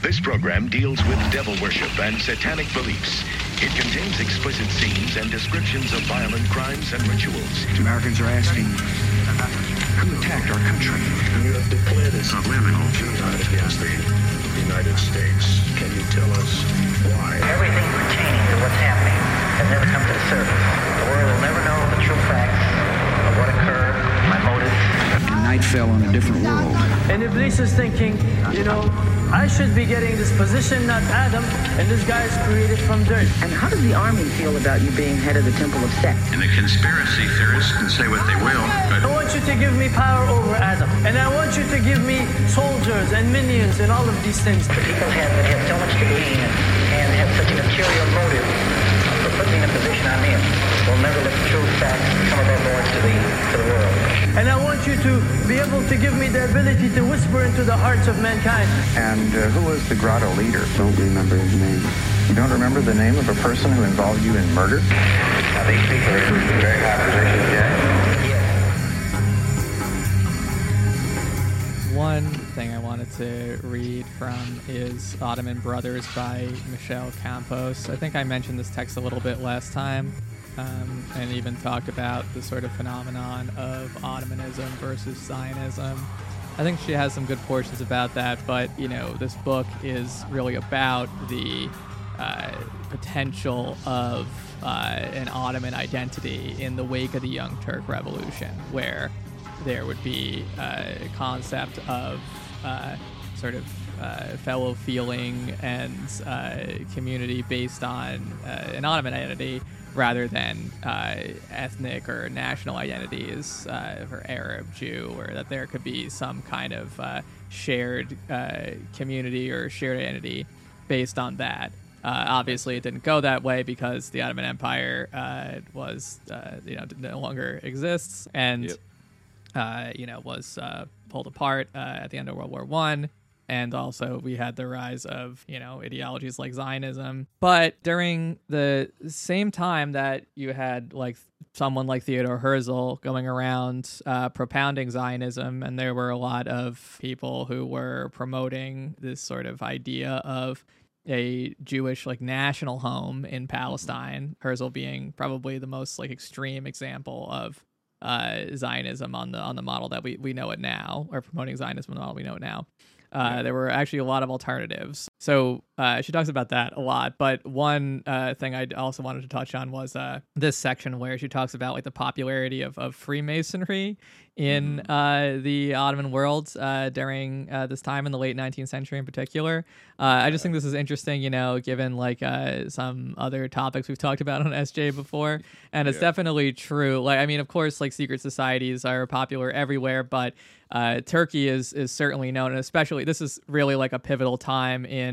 This program deals with devil worship and satanic beliefs. It contains explicit scenes and descriptions of violent crimes and rituals. Americans are asking, who attacked our country? You have declared a subliminal genocide against the United States. Can you tell us why? Everything pertaining to what's happening has never come to the surface. The world will never know the true facts of what occurred, my motives. Night fell on a different world. And Iblis is thinking, you know, I should be getting this position, not Adam, and this guy is created from dirt. And how does the army feel about you being head of the Temple of Set? And the conspiracy theorists can say what they will, but I want you to give me power over Adam. And I want you to give me soldiers and minions and all of these things. The people have, that have so much to gain and have such an ulterior motive for putting in a position I'm in will never let the true facts come above board to the, to the world. And I want you to be able to give me the ability to whisper into the hearts of mankind. And uh, who was the grotto leader? Don't remember his name. You don't remember the name of a person who involved you in murder? now these people are in very high positions yet. One thing I wanted to read from is Ottoman Brothers by Michelle Campos. I think I mentioned this text a little bit last time um, and even talked about the sort of phenomenon of Ottomanism versus Zionism. I think she has some good portions about that, but you know, this book is really about the uh, potential of uh, an Ottoman identity in the wake of the Young Turk Revolution, where there would be a concept of uh, sort of uh, fellow feeling and uh, community based on uh, an Ottoman identity rather than uh, ethnic or national identities uh, for Arab, Jew, or that there could be some kind of uh, shared uh, community or shared identity based on that. Uh, obviously, it didn't go that way because the Ottoman Empire uh, was, uh, you know, no longer exists, and Yep. uh, you know, was uh, pulled apart uh, at the end of World War One. And also, we had the rise of, you know, ideologies like Zionism. But during the same time that you had, like, someone like Theodore Herzl going around uh, propounding Zionism, and there were a lot of people who were promoting this sort of idea of a Jewish like national home in Palestine. Herzl being probably the most like extreme example of uh, Zionism on the on the model that we we know it now, or promoting Zionism on the model we know it now. Uh, there were actually a lot of alternatives. So uh, she talks about that a lot. But one uh, thing I also wanted to touch on was uh, this section where she talks about like the popularity of, of Freemasonry in uh, the Ottoman world uh, during uh, this time in the late 19th century in particular. Uh, I just think this is interesting, you know, given like uh, some other topics we've talked about on SJ before. And it's definitely true. Like, I mean, of course, like secret societies are popular everywhere, but uh, Turkey is is certainly known, and especially this is really like a pivotal time in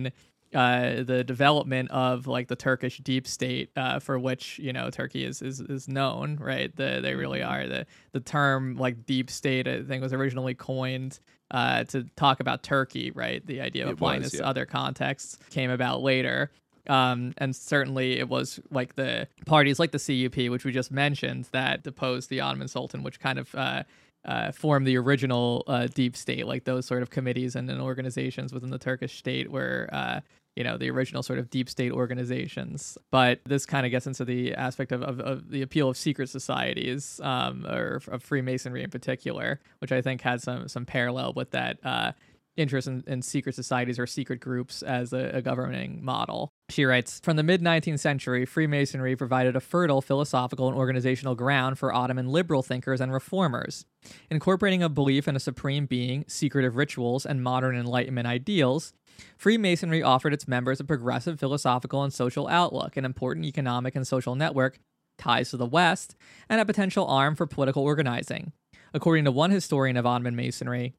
uh, the development of like the Turkish deep state, uh, for which you know Turkey is is, is known, right? The, they really are the the term like deep state. I think was originally coined uh, to talk about Turkey, right? The idea of It applying was, this to yeah. other contexts came about later. Um, and certainly it was like the parties like the CUP, which we just mentioned, that deposed the Ottoman Sultan, which kind of uh, formed the original uh, deep state, like those sort of committees and, and organizations within the Turkish state were, uh, you know, the original sort of deep state organizations. But this kind of gets into the aspect of, of, of the appeal of secret societies, um, or of Freemasonry in particular, which I think had some some parallel with that. Uh, interest in, in secret societies or secret groups as a, a governing model. She writes From the mid 19th century, Freemasonry provided a fertile philosophical and organizational ground for Ottoman liberal thinkers and reformers. Incorporating a belief in a supreme being, secretive rituals, and modern Enlightenment ideals, Freemasonry offered its members a progressive philosophical and social outlook, an important economic and social network, ties to the West, and a potential arm for political organizing. According to one historian of Ottoman Masonry,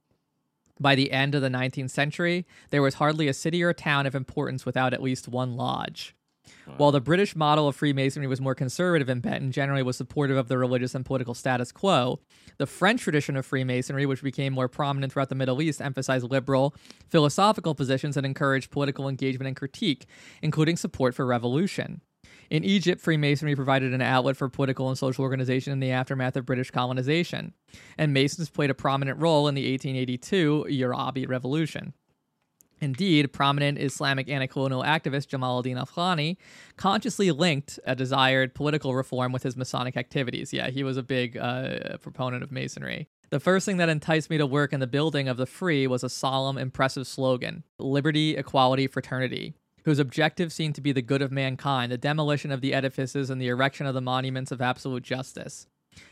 by the end of the 19th century, there was hardly a city or town of importance without at least one lodge. While the British model of Freemasonry was more conservative in bent and generally was supportive of the religious and political status quo, the French tradition of Freemasonry, which became more prominent throughout the Middle East, emphasized liberal, philosophical positions and encouraged political engagement and critique, including support for revolution. In Egypt, Freemasonry provided an outlet for political and social organization in the aftermath of British colonization, and Masons played a prominent role in the 1882 Arabi Revolution. Indeed, prominent Islamic anti-colonial activist Jamal al-Din Afghani consciously linked a desired political reform with his Masonic activities. Yeah, he was a big uh, proponent of Masonry. The first thing that enticed me to work in the building of the Free was a solemn, impressive slogan Liberty, Equality, Fraternity, whose objective seemed to be the good of mankind, the demolition of the edifices, and the erection of the monuments of absolute justice.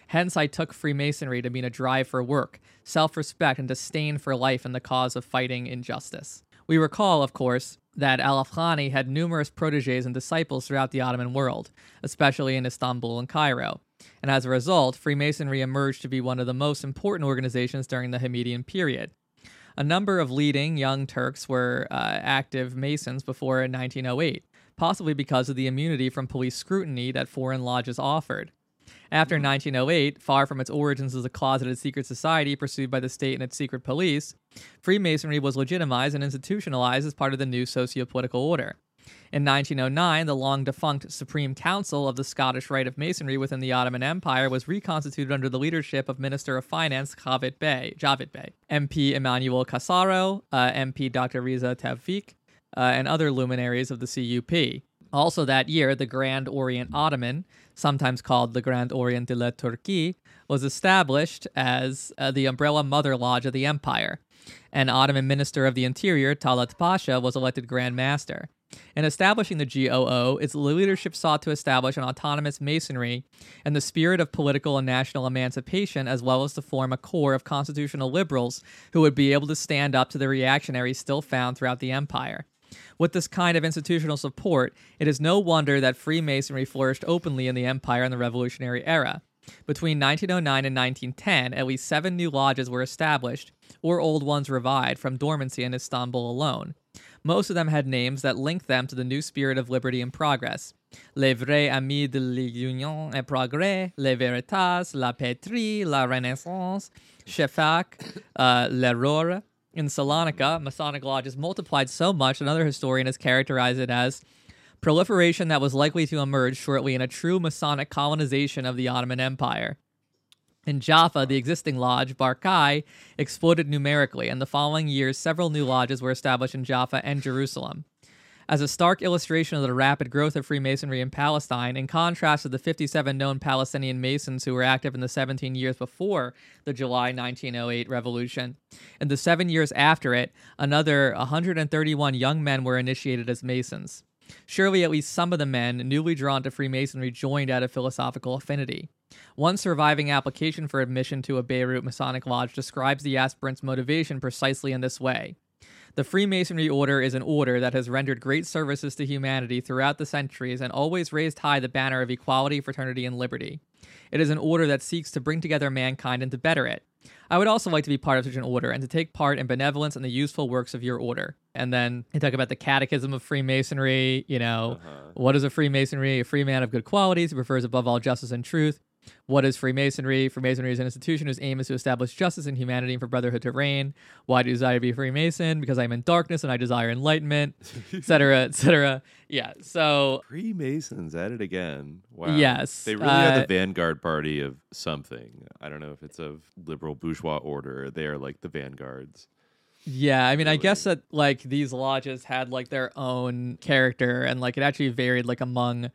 Hence, I took Freemasonry to mean a drive for work, self respect, and disdain for life in the cause of fighting injustice. We recall, of course, that Al Afghani had numerous proteges and disciples throughout the Ottoman world, especially in Istanbul and Cairo. And as a result, Freemasonry emerged to be one of the most important organizations during the Hamidian period. A number of leading young Turks were uh, active Masons before 1908, possibly because of the immunity from police scrutiny that foreign lodges offered. After 1908, far from its origins as a closeted secret society pursued by the state and its secret police, Freemasonry was legitimized and institutionalized as part of the new socio-political order. In 1909, the long defunct Supreme Council of the Scottish Rite of Masonry within the Ottoman Empire was reconstituted under the leadership of Minister of Finance Javid Bey, Javid Bey MP Emmanuel Carasso, uh, MP Dr. Riza Tevfik, uh, and other luminaries of the CUP. Also that year, the Grand Orient Ottoman, sometimes called the Grand Orient de la Turquie, was established as uh, the umbrella mother lodge of the empire. An Ottoman minister of the interior, Talat Pasha, was elected Grand Master. In establishing the GOO, its leadership sought to establish an autonomous masonry in the spirit of political and national emancipation, as well as to form a core of constitutional liberals who would be able to stand up to the reactionaries still found throughout the empire. With this kind of institutional support, it is no wonder that Freemasonry flourished openly in the empire in the Revolutionary era. Between 1909 and 1910, at least seven new lodges were established, or old ones revived from dormancy in Istanbul alone. Most of them had names that linked them to the new spirit of liberty and progress. Les vrais amis de l'union et progrès, les veritas, la patrie, la renaissance, Shafak, uh, l'erreur, in Salonika, Masonic lodges multiplied so much, another historian has characterized it as proliferation that was likely to emerge shortly in a true Masonic colonization of the Ottoman Empire. In Jaffa, the existing lodge, Barkai, exploded numerically, and the following years, several new lodges were established in Jaffa and Jerusalem. As a stark illustration of the rapid growth of Freemasonry in Palestine, in contrast to the 57 known Palestinian Masons who were active in the 17 years before the July 1908 revolution, in the seven years after it, another 131 young men were initiated as Masons. Surely at least some of the men newly drawn to Freemasonry joined out of philosophical affinity. One surviving application for admission to a Beirut Masonic lodge describes the aspirant's motivation precisely in this way. The Freemasonry Order is an order that has rendered great services to humanity throughout the centuries and always raised high the banner of equality, fraternity, and liberty. It is an order that seeks to bring together mankind and to better it. I would also like to be part of such an order and to take part in benevolence and the useful works of your order. And then they talk about the catechism of Freemasonry. You know, uh-huh. what is a Freemasonry? A free man of good qualities who prefers above all justice and truth. What is Freemasonry? Freemasonry is an institution whose aim is to establish justice and humanity and for brotherhood to reign. Why do you desire to be a Freemason? Because I am in darkness and I desire enlightenment, etc., etc. Yeah. So Freemasons at it again. Wow. Yes. They really uh, are the vanguard party of something. I don't know if it's of liberal bourgeois order. They are like the vanguards. Yeah, I mean, really. I guess that like these lodges had like their own character, and like it actually varied like among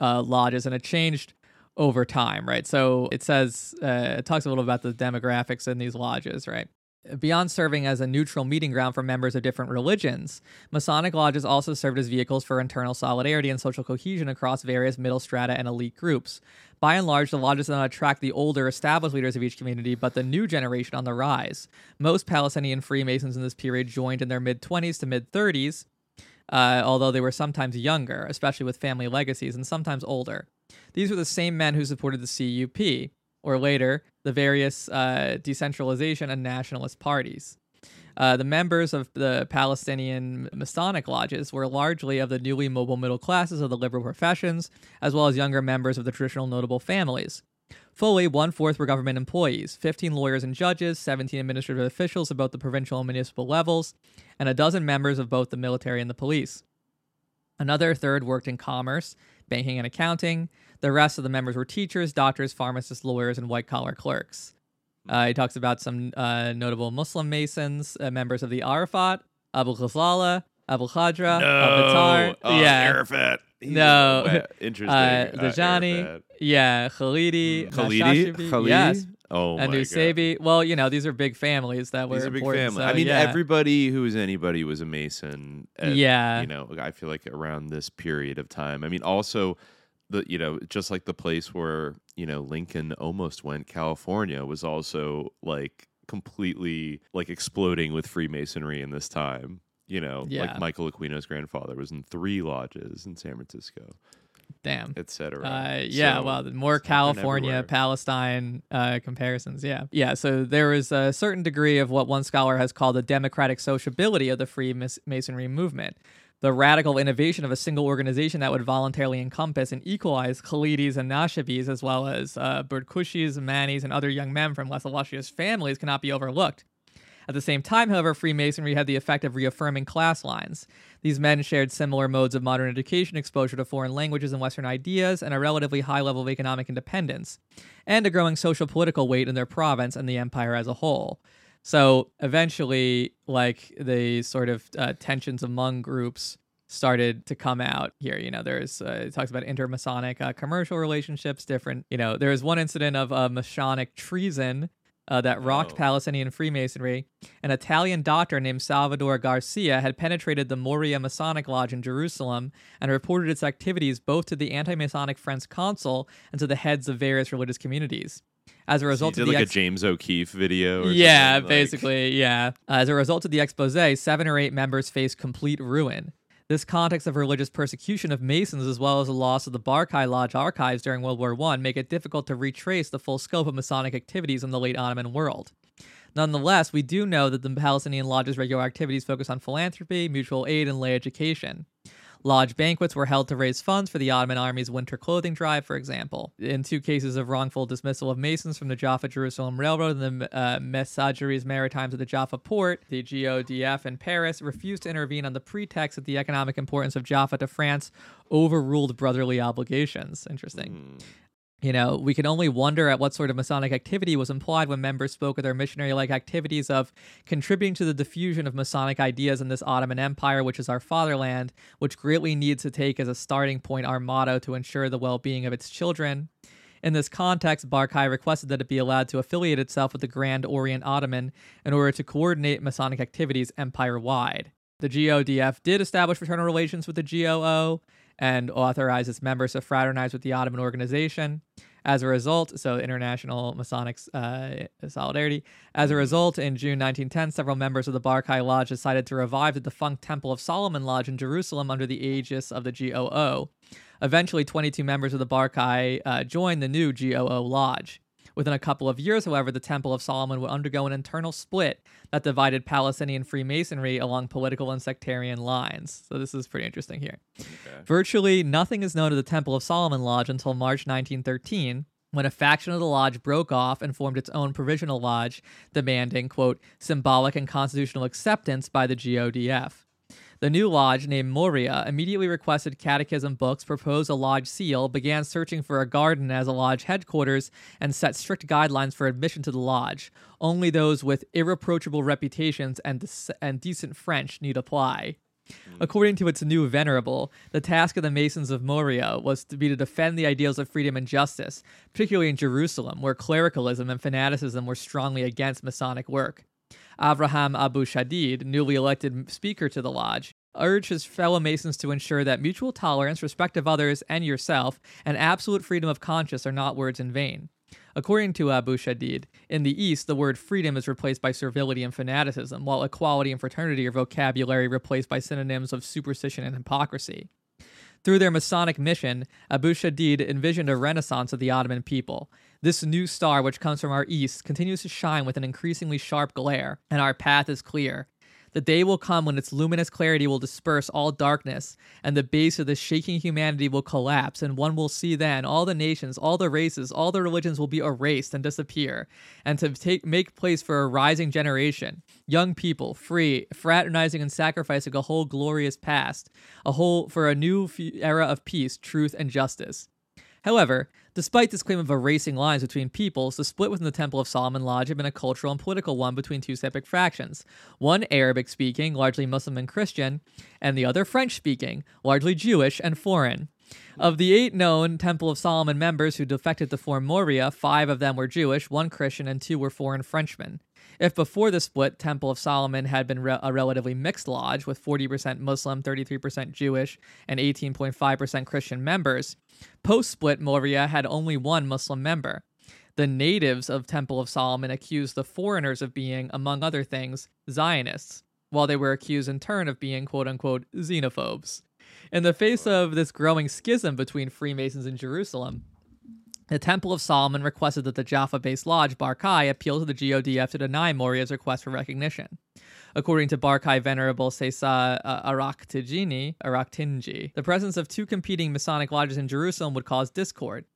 uh, lodges, and it changed over time, right? So it says, uh, it talks a little about the demographics in these lodges, right? Beyond serving as a neutral meeting ground for members of different religions, Masonic lodges also served as vehicles for internal solidarity and social cohesion across various middle strata and elite groups. By and large, the lodges did not attract the older, established leaders of each community, but the new generation on the rise. Most Palestinian Freemasons in this period joined in their mid 20s to mid 30s, uh, although they were sometimes younger, especially with family legacies, and sometimes older. These were the same men who supported the CUP, or later, the various uh, decentralization and nationalist parties. Uh, the members of the Palestinian Masonic lodges were largely of the newly mobile middle classes of the liberal professions, as well as younger members of the traditional notable families. Fully one fourth were government employees 15 lawyers and judges, 17 administrative officials at both the provincial and municipal levels, and a dozen members of both the military and the police. Another third worked in commerce, banking, and accounting. The rest of the members were teachers, doctors, pharmacists, lawyers, and white collar clerks. Uh, he talks about some uh, notable Muslim Masons, uh, members of the Arafat, Abu Ghazala, Abu Khadra, No, Al-Battar. oh, yeah. Arafat. He's No. a- interesting. Uh, Uh, Dajani, Arafat. yeah, Khalidi, Khalidi, Nashashibi, Khalidi. yes, Oh my and god. Usabi. Well, you know, these are big families that were He's a big important, family. so, I mean, yeah. everybody who was anybody was a Mason. At, Yeah. You know, I feel like around this period of time. I mean, also the you know just like the place where you know Lincoln almost went, California was also like completely like exploding with Freemasonry in this time. You know, Yeah. like Michael Aquino's grandfather was in three lodges in San Francisco, Damn. etc. Uh, yeah, So, well, more California. Palestine uh, comparisons, yeah, yeah. So there is a certain degree of what one scholar has called the democratic sociability of the Freemasonry movement, the radical innovation of a single organization that would voluntarily encompass and equalize Khalidis and Nashabis, as well as uh, Berkushis, Manis, and other young men from less illustrious families, cannot be overlooked. At the same time, however, Freemasonry had the effect of reaffirming class lines. These men shared similar modes of modern education, exposure to foreign languages and Western ideas, and a relatively high level of economic independence, and a growing social political weight in their province and the empire as a whole. So eventually, like the sort of uh, tensions among groups started to come out here. You know, there's uh, it talks about intermasonic uh, commercial relationships, different. You know, there was one incident of uh, Masonic treason uh, that rocked Oh. Palestinian Freemasonry. An Italian doctor named Salvador Garcia had penetrated the Moria Masonic Lodge in Jerusalem and reported its activities both to the anti-Masonic French consul and to the heads of various religious communities. As a So result you of the like ex- a James O'Keefe video. Or yeah, something, like- basically, yeah. As a result of the expose, seven or eight members faced complete ruin. This context of religious persecution of Masons, as well as the loss of the Barkai Lodge archives during World War I, make it difficult to retrace the full scope of Masonic activities in the late Ottoman world. Nonetheless, we do know that the Palestinian Lodge's regular activities focus on philanthropy, mutual aid, and lay education. Lodge banquets were held to raise funds for the Ottoman army's winter clothing drive, for example. In two cases of wrongful dismissal of Masons from the Jaffa Jerusalem Railroad and the uh, Messageries Maritimes of the Jaffa port, the GODF in Paris refused to intervene on the pretext that the economic importance of Jaffa to France overruled brotherly obligations. Interesting. You know, we can only wonder at what sort of Masonic activity was implied when members spoke of their missionary like activities of contributing to the diffusion of Masonic ideas in this Ottoman Empire, which is our fatherland, which greatly needs to take as a starting point our motto to ensure the well being of its children. In this context, Barkai requested that it be allowed to affiliate itself with the Grand Orient Ottoman in order to coordinate Masonic activities empire wide. The GODF did establish fraternal relations with the GOO and authorize its members to fraternize with the Ottoman organization. As a result, so International Masonic uh, Solidarity. As a result, in June 1910, several members of the Barkai Lodge decided to revive the defunct Temple of Solomon Lodge in Jerusalem under the aegis of the GOO. Eventually, 22 members of the Barkai uh, joined the new GOO Lodge. Within a couple of years, however, the Temple of Solomon would undergo an internal split that divided Palestinian Freemasonry along political and sectarian lines. So, this is pretty interesting here. Virtually nothing is known of the Temple of Solomon Lodge until March 1913, when a faction of the lodge broke off and formed its own provisional lodge, demanding, quote, symbolic and constitutional acceptance by the GODF. The new lodge, named Moria, immediately requested catechism books, proposed a lodge seal, began searching for a garden as a lodge headquarters, and set strict guidelines for admission to the lodge. Only those with irreproachable reputations and, and decent French need apply. Mm. According to its new venerable, the task of the Masons of Moria was to be to defend the ideals of freedom and justice, particularly in Jerusalem, where clericalism and fanaticism were strongly against Masonic work. Avraham Abu Shadid, newly elected speaker to the lodge, urged his fellow Masons to ensure that mutual tolerance, respect of others and yourself, and absolute freedom of conscience are not words in vain. According to Abu Shadid, in the East, the word freedom is replaced by servility and fanaticism, while equality and fraternity are vocabulary replaced by synonyms of superstition and hypocrisy. Through their Masonic mission, Abu Shadid envisioned a renaissance of the Ottoman people. This new star, which comes from our east, continues to shine with an increasingly sharp glare, and our path is clear. The day will come when its luminous clarity will disperse all darkness, and the base of the shaking humanity will collapse, and one will see then all the nations, all the races, all the religions will be erased and disappear, and to take make place for a rising generation, young people, free, fraternizing and sacrificing a whole glorious past, a whole for a new era of peace, truth, and justice. However, despite this claim of erasing lines between peoples, the split within the Temple of Solomon Lodge had been a cultural and political one between two separate factions One Arabic speaking, largely Muslim and Christian, and the other French speaking, largely Jewish and foreign. Of the eight known Temple of Solomon members who defected to form Moria, five of them were Jewish, one Christian, and two were foreign Frenchmen. If before the split, Temple of Solomon had been re- a relatively mixed lodge with 40% Muslim, 33% Jewish, and 18.5% Christian members, post split, Moria had only one Muslim member. The natives of Temple of Solomon accused the foreigners of being, among other things, Zionists, while they were accused in turn of being quote unquote xenophobes. In the face of this growing schism between Freemasons in Jerusalem, the Temple of Solomon requested that the Jaffa based lodge Barkai appeal to the GODF to deny Moria's request for recognition. According to Barkai Venerable Sesa uh, Araktinji, the presence of two competing Masonic lodges in Jerusalem would cause discord.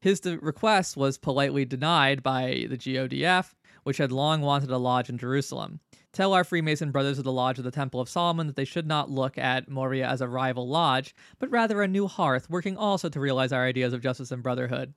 His de- request was politely denied by the GODF, which had long wanted a lodge in Jerusalem. Tell our Freemason brothers of the Lodge of the Temple of Solomon that they should not look at Moria as a rival lodge, but rather a new hearth, working also to realize our ideas of justice and brotherhood.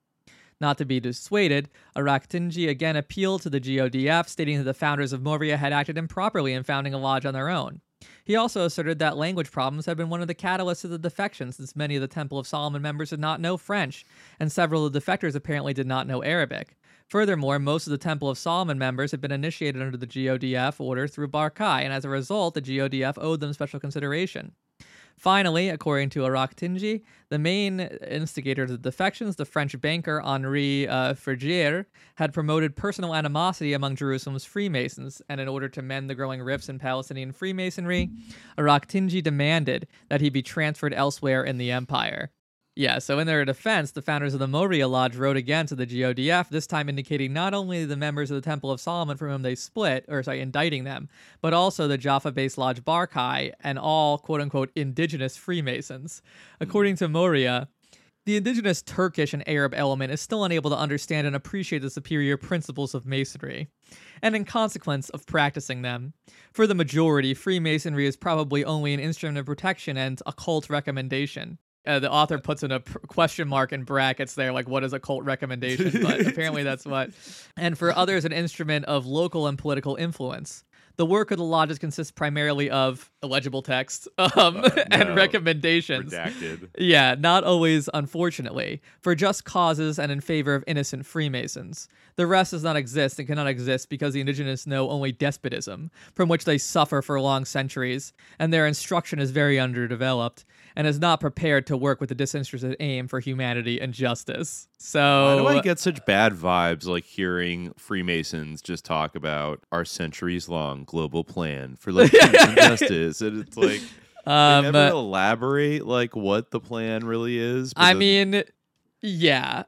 Not to be dissuaded, Araktinji again appealed to the GODF, stating that the founders of Moria had acted improperly in founding a lodge on their own. He also asserted that language problems had been one of the catalysts of the defection, since many of the Temple of Solomon members did not know French, and several of the defectors apparently did not know Arabic. Furthermore, most of the Temple of Solomon members had been initiated under the GODF order through Barkai, and as a result, the GODF owed them special consideration. Finally, according to Araktinji, the main instigator of the defections, the French banker Henri uh, Fergier, had promoted personal animosity among Jerusalem's Freemasons, and in order to mend the growing rifts in Palestinian Freemasonry, Araktinji demanded that he be transferred elsewhere in the empire. Yeah, so in their defense, the founders of the Moria Lodge wrote again to the GODF, this time indicating not only the members of the Temple of Solomon from whom they split, or sorry, indicting them, but also the Jaffa based Lodge Barkai and all quote unquote indigenous Freemasons. According to Moria, the indigenous Turkish and Arab element is still unable to understand and appreciate the superior principles of Masonry, and in consequence of practicing them. For the majority, Freemasonry is probably only an instrument of protection and occult recommendation. Uh, the author puts in a pr- question mark in brackets there, like what is a cult recommendation? But apparently that's what. And for others, an instrument of local and political influence. The work of the lodges consists primarily of illegible text um, Uh, and recommendations. Redacted. Yeah, not always, unfortunately, for just causes and in favor of innocent Freemasons. The rest does not exist and cannot exist because the indigenous know only despotism, from which they suffer for long centuries, and their instruction is very underdeveloped and is not prepared to work with a disinterested aim for humanity and justice. So Why do I get such bad vibes like hearing Freemasons just talk about our centuries long global plan for like and justice? And it's like um, they never elaborate like what the plan really is. I the mean, yeah.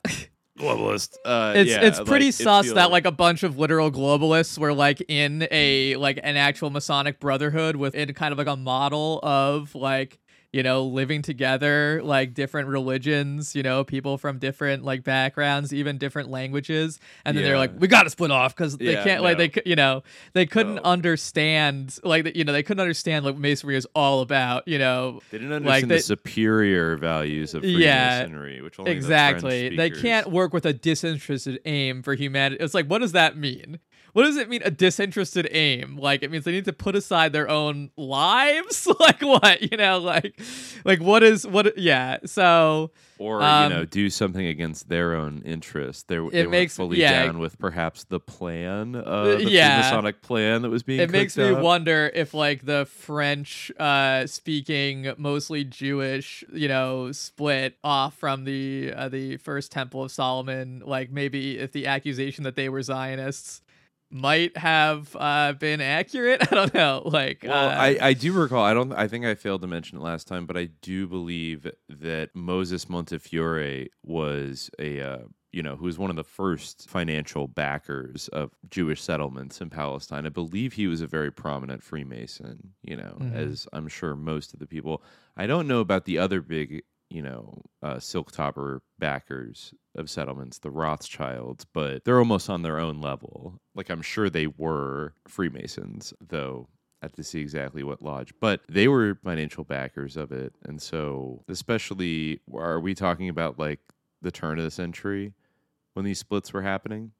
globalist. Uh, it's yeah, it's pretty like, sus that like a bunch of literal globalists were like in a like an actual Masonic brotherhood within kind of like a model of like you know living together like different religions you know people from different like backgrounds even different languages. And then they're like we got to split off because they Yeah, can't like they no. you know they couldn't No. understand like you know they couldn't understand what masonry is all about you know? They didn't like understand they- the superior values of Yeah, Freemasonry, which only the exactly. French they can't work with a disinterested aim for humanity it's like what does that mean what does it mean a disinterested aim like it means they need to put aside their own lives like what you know like like what is what yeah so or um, you know do something against their own interest. They're, they It makes- fully yeah. down with perhaps the plan, uh, the yeah. Masonic plan that was being. it makes me up. wonder if like the french uh speaking mostly jewish you know split off from the uh, the first temple of solomon like maybe if the accusation that they were zionists might have uh been accurate i don't know like Well, uh, I, I do recall. I don't. I think I failed to mention it last time, but I do believe that Moses Montefiore was a, uh, you know, who was one of the first financial backers of Jewish settlements in Palestine. I believe he was a very prominent Freemason. You know, Mhm. as I'm sure most of the people. I don't know about the other big, you know, uh, silk topper backers of settlements, the Rothschilds, but they're almost on their own level. Like I'm sure they were Freemasons, though I have to see exactly what lodge, but they were financial backers of it. And so, especially, are we talking about like the turn of the century when these splits were happening.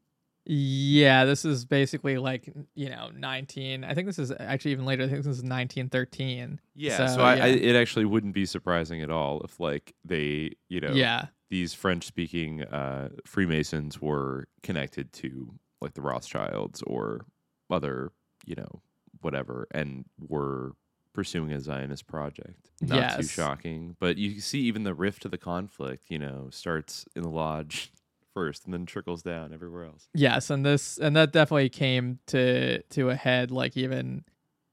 Yeah, this is basically like you know 19. I think this is uh, actually even later. I think this is 1913. Yeah, so, I, I, it actually wouldn't be surprising at all if like they, you know, yeah, these French speaking uh, Freemasons were connected to like the Rothschilds or other, you know, whatever, and were pursuing a Zionist project. Not yes. too shocking, but you see even the rift of the conflict, you know, starts in the lodge first and then trickles down everywhere else. Yes, and this and that definitely came to to a head like even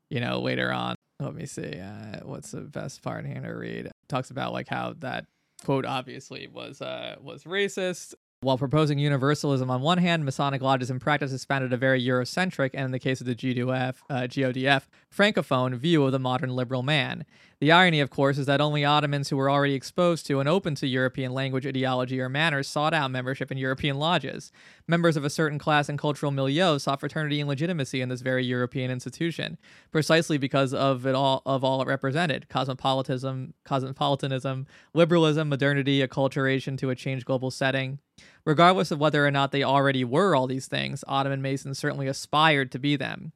you know later on. Let me see. Uh, what's the best part here to read? talks about like how that quote obviously was uh was racist. While proposing universalism on one hand, Masonic lodges in practice expounded a very Eurocentric, and in the case of the GDF, uh, GODF, Francophone view of the modern liberal man. The irony, of course, is that only Ottomans who were already exposed to and open to European language, ideology, or manners sought out membership in European lodges. Members of a certain class and cultural milieu sought fraternity and legitimacy in this very European institution, precisely because of it all of all it represented: cosmopolitanism, cosmopolitanism, liberalism, modernity, acculturation to a changed global setting. Regardless of whether or not they already were all these things, Ottoman Masons certainly aspired to be them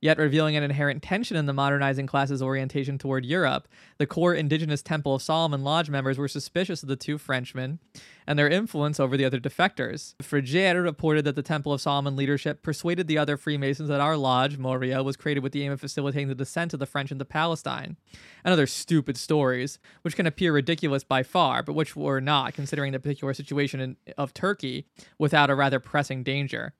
yet revealing an inherent tension in the modernizing class's orientation toward Europe. The core indigenous Temple of Solomon Lodge members were suspicious of the two Frenchmen and their influence over the other defectors. Frege reported that the Temple of Solomon leadership persuaded the other Freemasons that our lodge, Moria, was created with the aim of facilitating the descent of the French into Palestine. And other stupid stories, which can appear ridiculous by far, but which were not, considering the particular situation in, of Turkey without a rather pressing danger.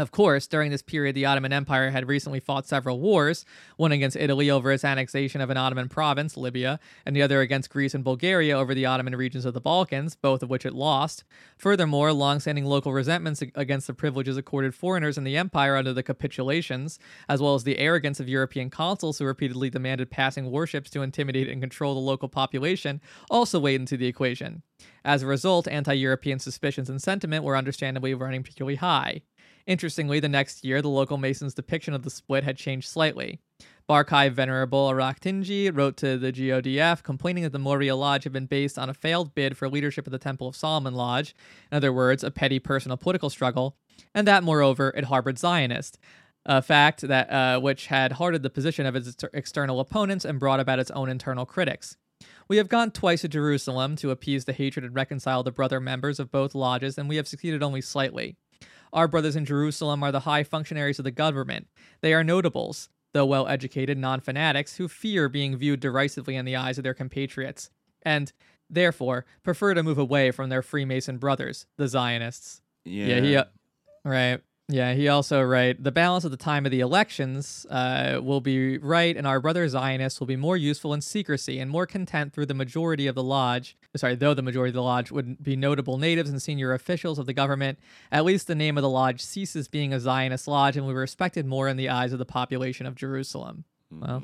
Of course, during this period, the Ottoman Empire had recently fought several wars, one against Italy over its annexation of an Ottoman province, Libya, and the other against Greece and Bulgaria over the Ottoman regions of the Balkans, both of which it lost. Furthermore, long-standing local resentments against the privileges accorded foreigners in the empire under the capitulations, as well as the arrogance of European consuls who repeatedly demanded passing warships to intimidate and control the local population, also weighed into the equation. As a result, anti European suspicions and sentiment were understandably running particularly high. Interestingly, the next year, the local Masons' depiction of the split had changed slightly. Barkai Venerable Araktinji wrote to the GODF complaining that the Moria Lodge had been based on a failed bid for leadership of the Temple of Solomon Lodge, in other words, a petty personal political struggle, and that, moreover, it harbored Zionists, a fact that uh, which had hardened the position of its external opponents and brought about its own internal critics. We have gone twice to Jerusalem to appease the hatred and reconcile the brother members of both lodges, and we have succeeded only slightly. Our brothers in Jerusalem are the high functionaries of the government. They are notables, though well educated non fanatics, who fear being viewed derisively in the eyes of their compatriots, and, therefore, prefer to move away from their Freemason brothers, the Zionists. Yeah. Yeah, he, uh, right. Yeah, he also right. The balance at the time of the elections uh, will be right, and our brother Zionists will be more useful in secrecy and more content through the majority of the lodge. Sorry, though the majority of the lodge would be notable natives and senior officials of the government. At least the name of the lodge ceases being a Zionist lodge and will be respected more in the eyes of the population of Jerusalem. Mm-hmm. Well,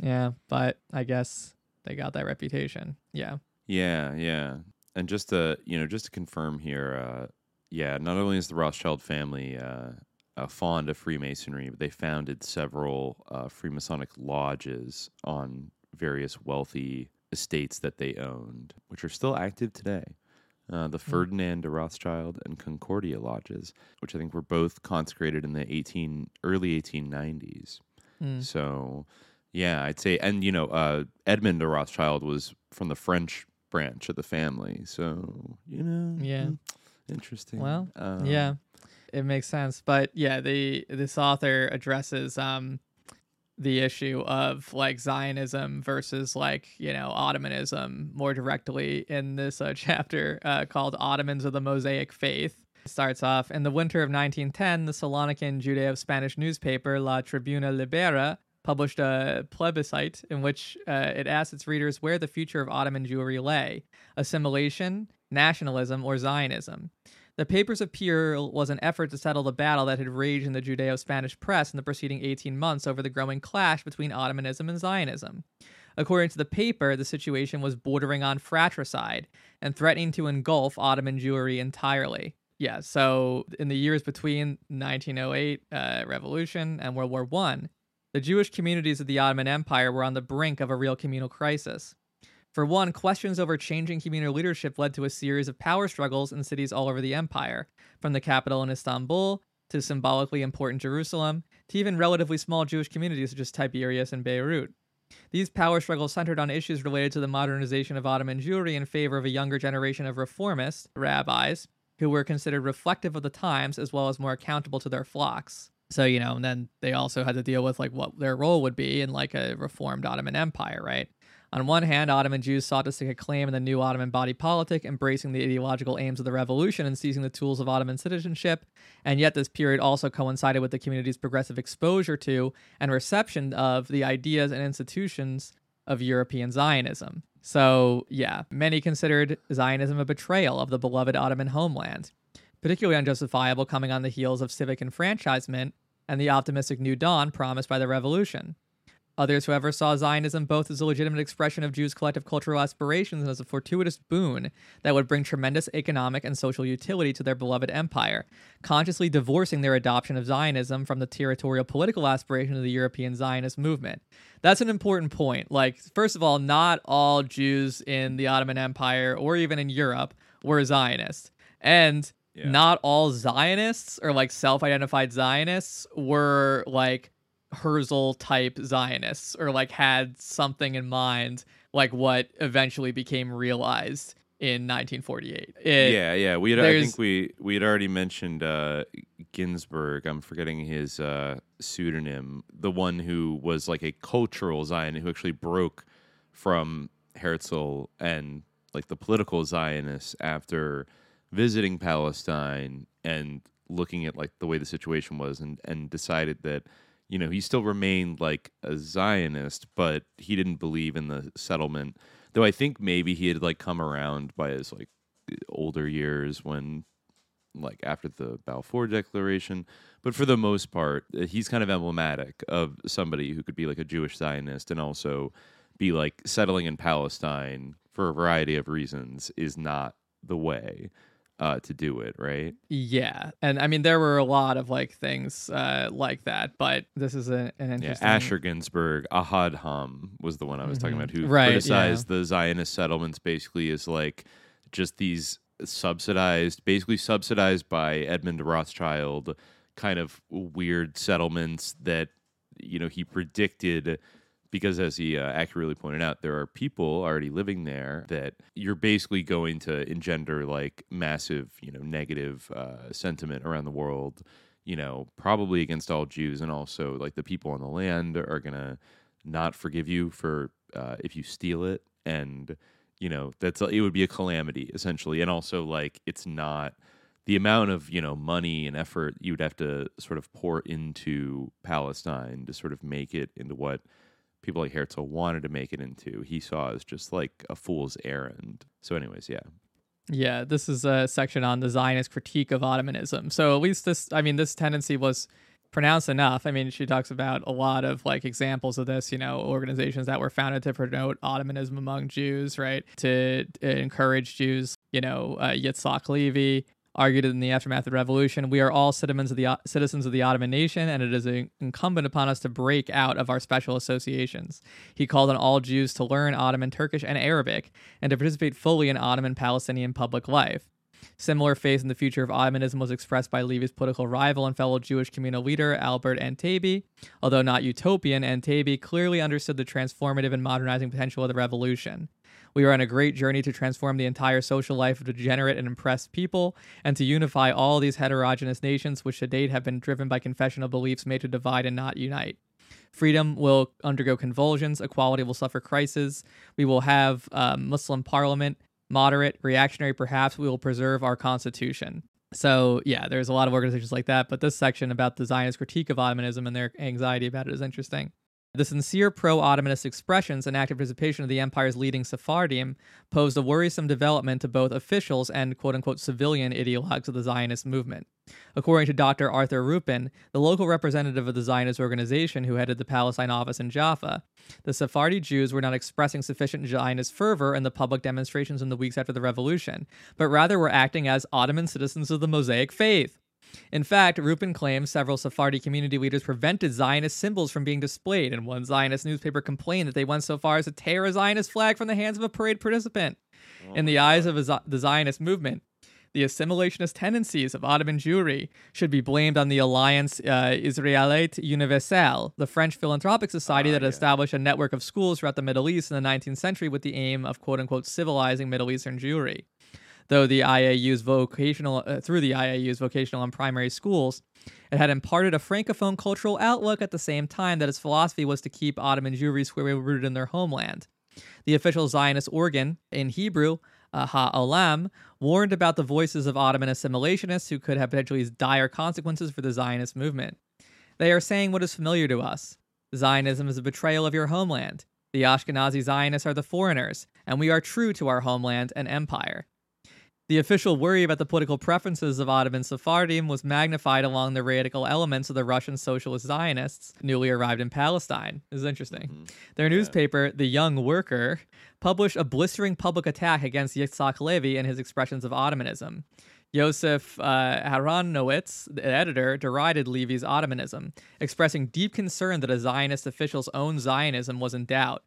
yeah, but I guess they got that reputation. Yeah. Yeah, yeah. And just to you know, just to confirm here. Uh, yeah, not only is the Rothschild family uh, uh, fond of Freemasonry, but they founded several uh, Freemasonic lodges on various wealthy estates that they owned, which are still active today. Uh, the hmm. Ferdinand de Rothschild and Concordia lodges, which I think were both consecrated in the 18 early 1890s. Mm. So, yeah, I'd say, and you know, uh, Edmund de Rothschild was from the French branch of the family, so you know, yeah. Mm, Interesting. Well, um, yeah, it makes sense. But yeah, the this author addresses um the issue of like Zionism versus like you know Ottomanism more directly in this uh, chapter uh, called Ottomans of the Mosaic Faith. It starts off in the winter of 1910. The Salonican Judeo-Spanish newspaper La Tribuna Libera published a plebiscite in which uh, it asked its readers where the future of Ottoman Jewry lay: assimilation, nationalism, or Zionism. The Papers of was an effort to settle the battle that had raged in the Judeo Spanish press in the preceding 18 months over the growing clash between Ottomanism and Zionism. According to the paper, the situation was bordering on fratricide and threatening to engulf Ottoman Jewry entirely. Yeah, so in the years between 1908 uh, revolution and World War I, the Jewish communities of the Ottoman Empire were on the brink of a real communal crisis. For one, questions over changing communal leadership led to a series of power struggles in cities all over the empire, from the capital in Istanbul to symbolically important Jerusalem, to even relatively small Jewish communities such as Tiberias and Beirut. These power struggles centered on issues related to the modernization of Ottoman Jewry in favor of a younger generation of reformist rabbis who were considered reflective of the times as well as more accountable to their flocks. So, you know, and then they also had to deal with like what their role would be in like a reformed Ottoman Empire, right? On one hand, Ottoman Jews sought to stake a claim in the new Ottoman body politic, embracing the ideological aims of the revolution and seizing the tools of Ottoman citizenship. And yet, this period also coincided with the community's progressive exposure to and reception of the ideas and institutions of European Zionism. So, yeah, many considered Zionism a betrayal of the beloved Ottoman homeland, particularly unjustifiable coming on the heels of civic enfranchisement and the optimistic new dawn promised by the revolution. Others, however, saw Zionism both as a legitimate expression of Jews' collective cultural aspirations and as a fortuitous boon that would bring tremendous economic and social utility to their beloved empire, consciously divorcing their adoption of Zionism from the territorial political aspirations of the European Zionist movement. That's an important point. Like, first of all, not all Jews in the Ottoman Empire or even in Europe were Zionists. And yeah. not all Zionists or like self identified Zionists were like Herzl type Zionists or like had something in mind like what eventually became realized in 1948. It, yeah, yeah. We had, I think we we had already mentioned uh, Ginzberg. I'm forgetting his uh, pseudonym. The one who was like a cultural Zionist who actually broke from Herzl and like the political Zionists after visiting Palestine and looking at like the way the situation was and and decided that you know, he still remained like a Zionist, but he didn't believe in the settlement. Though I think maybe he had like come around by his like older years when like after the Balfour Declaration. But for the most part, uh, he's kind of emblematic of somebody who could be like a Jewish Zionist and also be like settling in Palestine for a variety of reasons is not the way uh, to do it, right? Yeah, and I mean there were a lot of like things uh, like that, but this is a, an interesting. Yeah, Asher Ginzberg, Ahad Ha'am was the one I was mm-hmm. talking about, who right, criticized yeah. the Zionist settlements basically as like just these subsidized, basically subsidized by Edmund Rothschild, kind of weird settlements that you know he predicted because as he uh, accurately pointed out there are people already living there that you're basically going to engender like massive you know negative uh, sentiment around the world you know probably against all jews. And also like the people on the land are gonna not forgive you for uh, if you steal it. And you know that's it would be a calamity essentially. And also like it's not the amount of you know money and effort you'd have to sort of pour into palestine to sort of make it into what people like Herzl wanted to make it into, he saw as just like a fool's errand. So, anyways, yeah. Yeah, this is a section on the Zionist critique of Ottomanism. So, at least this, I mean, this tendency was pronounced enough. I mean, she talks about a lot of like examples of this, you know, organizations that were founded to promote Ottomanism among Jews, right? To, encourage Jews, you know, uh, Yitzhak Levy, argued in the aftermath of the revolution, we are all citizens of the uh, citizens of the Ottoman nation, and it is incumbent upon us to break out of our special associations. He called on all Jews to learn Ottoman, Turkish, and Arabic, and to participate fully in Ottoman Palestinian public life. Similar faith in the future of Ottomanism was expressed by Levy's political rival and fellow Jewish communal leader Albert Antabi. Although not utopian, Antabi clearly understood the transformative and modernizing potential of the revolution. We are on a great journey to transform the entire social life of degenerate and oppressed people, and to unify all these heterogeneous nations which to date have been driven by confessional beliefs made to divide and not unite. Freedom will undergo convulsions, equality will suffer crisis. We will have a Muslim parliament, moderate, reactionary perhaps. We will preserve our constitution. So, yeah, there's a lot of organizations like that, but this section about the Zionist critique of Ottomanism and their anxiety about it is interesting. The sincere pro Ottomanist expressions and active participation of the empire's leading Sephardim posed a worrisome development to both officials and quote unquote civilian ideologues of the Zionist movement. According to Dr. Arthur Ruppin, the local representative of the Zionist organization who headed the Palestine office in Jaffa, the Sephardi Jews were not expressing sufficient Zionist fervor in the public demonstrations in the weeks after the revolution, but rather were acting as Ottoman citizens of the Mosaic faith. In fact, Ruppin claims several Sephardi community leaders prevented Zionist symbols from being displayed, and one Zionist newspaper complained that they went so far as to tear a Zionist flag from the hands of a parade participant. In the eyes of a Z- the Zionist movement, the assimilationist tendencies of Ottoman Jewry should be blamed on the Alliance uh, Israélite Universelle, the French philanthropic society that established a network of schools throughout the Middle East in the 19th century with the aim of quote unquote civilizing Middle Eastern Jewry. Though the IAU's vocational, uh, through the IAU's vocational and primary schools, it had imparted a francophone cultural outlook at the same time that its philosophy was to keep Ottoman Jewry squarely rooted in their homeland. The official Zionist organ in Hebrew, uh, Ha'olam, warned about the voices of Ottoman assimilationists who could have potentially dire consequences for the Zionist movement. They are saying what is familiar to us Zionism is a betrayal of your homeland. The Ashkenazi Zionists are the foreigners, and we are true to our homeland and empire. The official worry about the political preferences of Ottoman Sephardim was magnified along the radical elements of the Russian socialist Zionists newly arrived in Palestine. This is interesting. Mm-hmm. Their newspaper, The Young Worker, published a blistering public attack against Yitzhak Levy and his expressions of Ottomanism. Yosef uh, Aharonowitz, the editor, derided Levy's Ottomanism, expressing deep concern that a Zionist official's own Zionism was in doubt.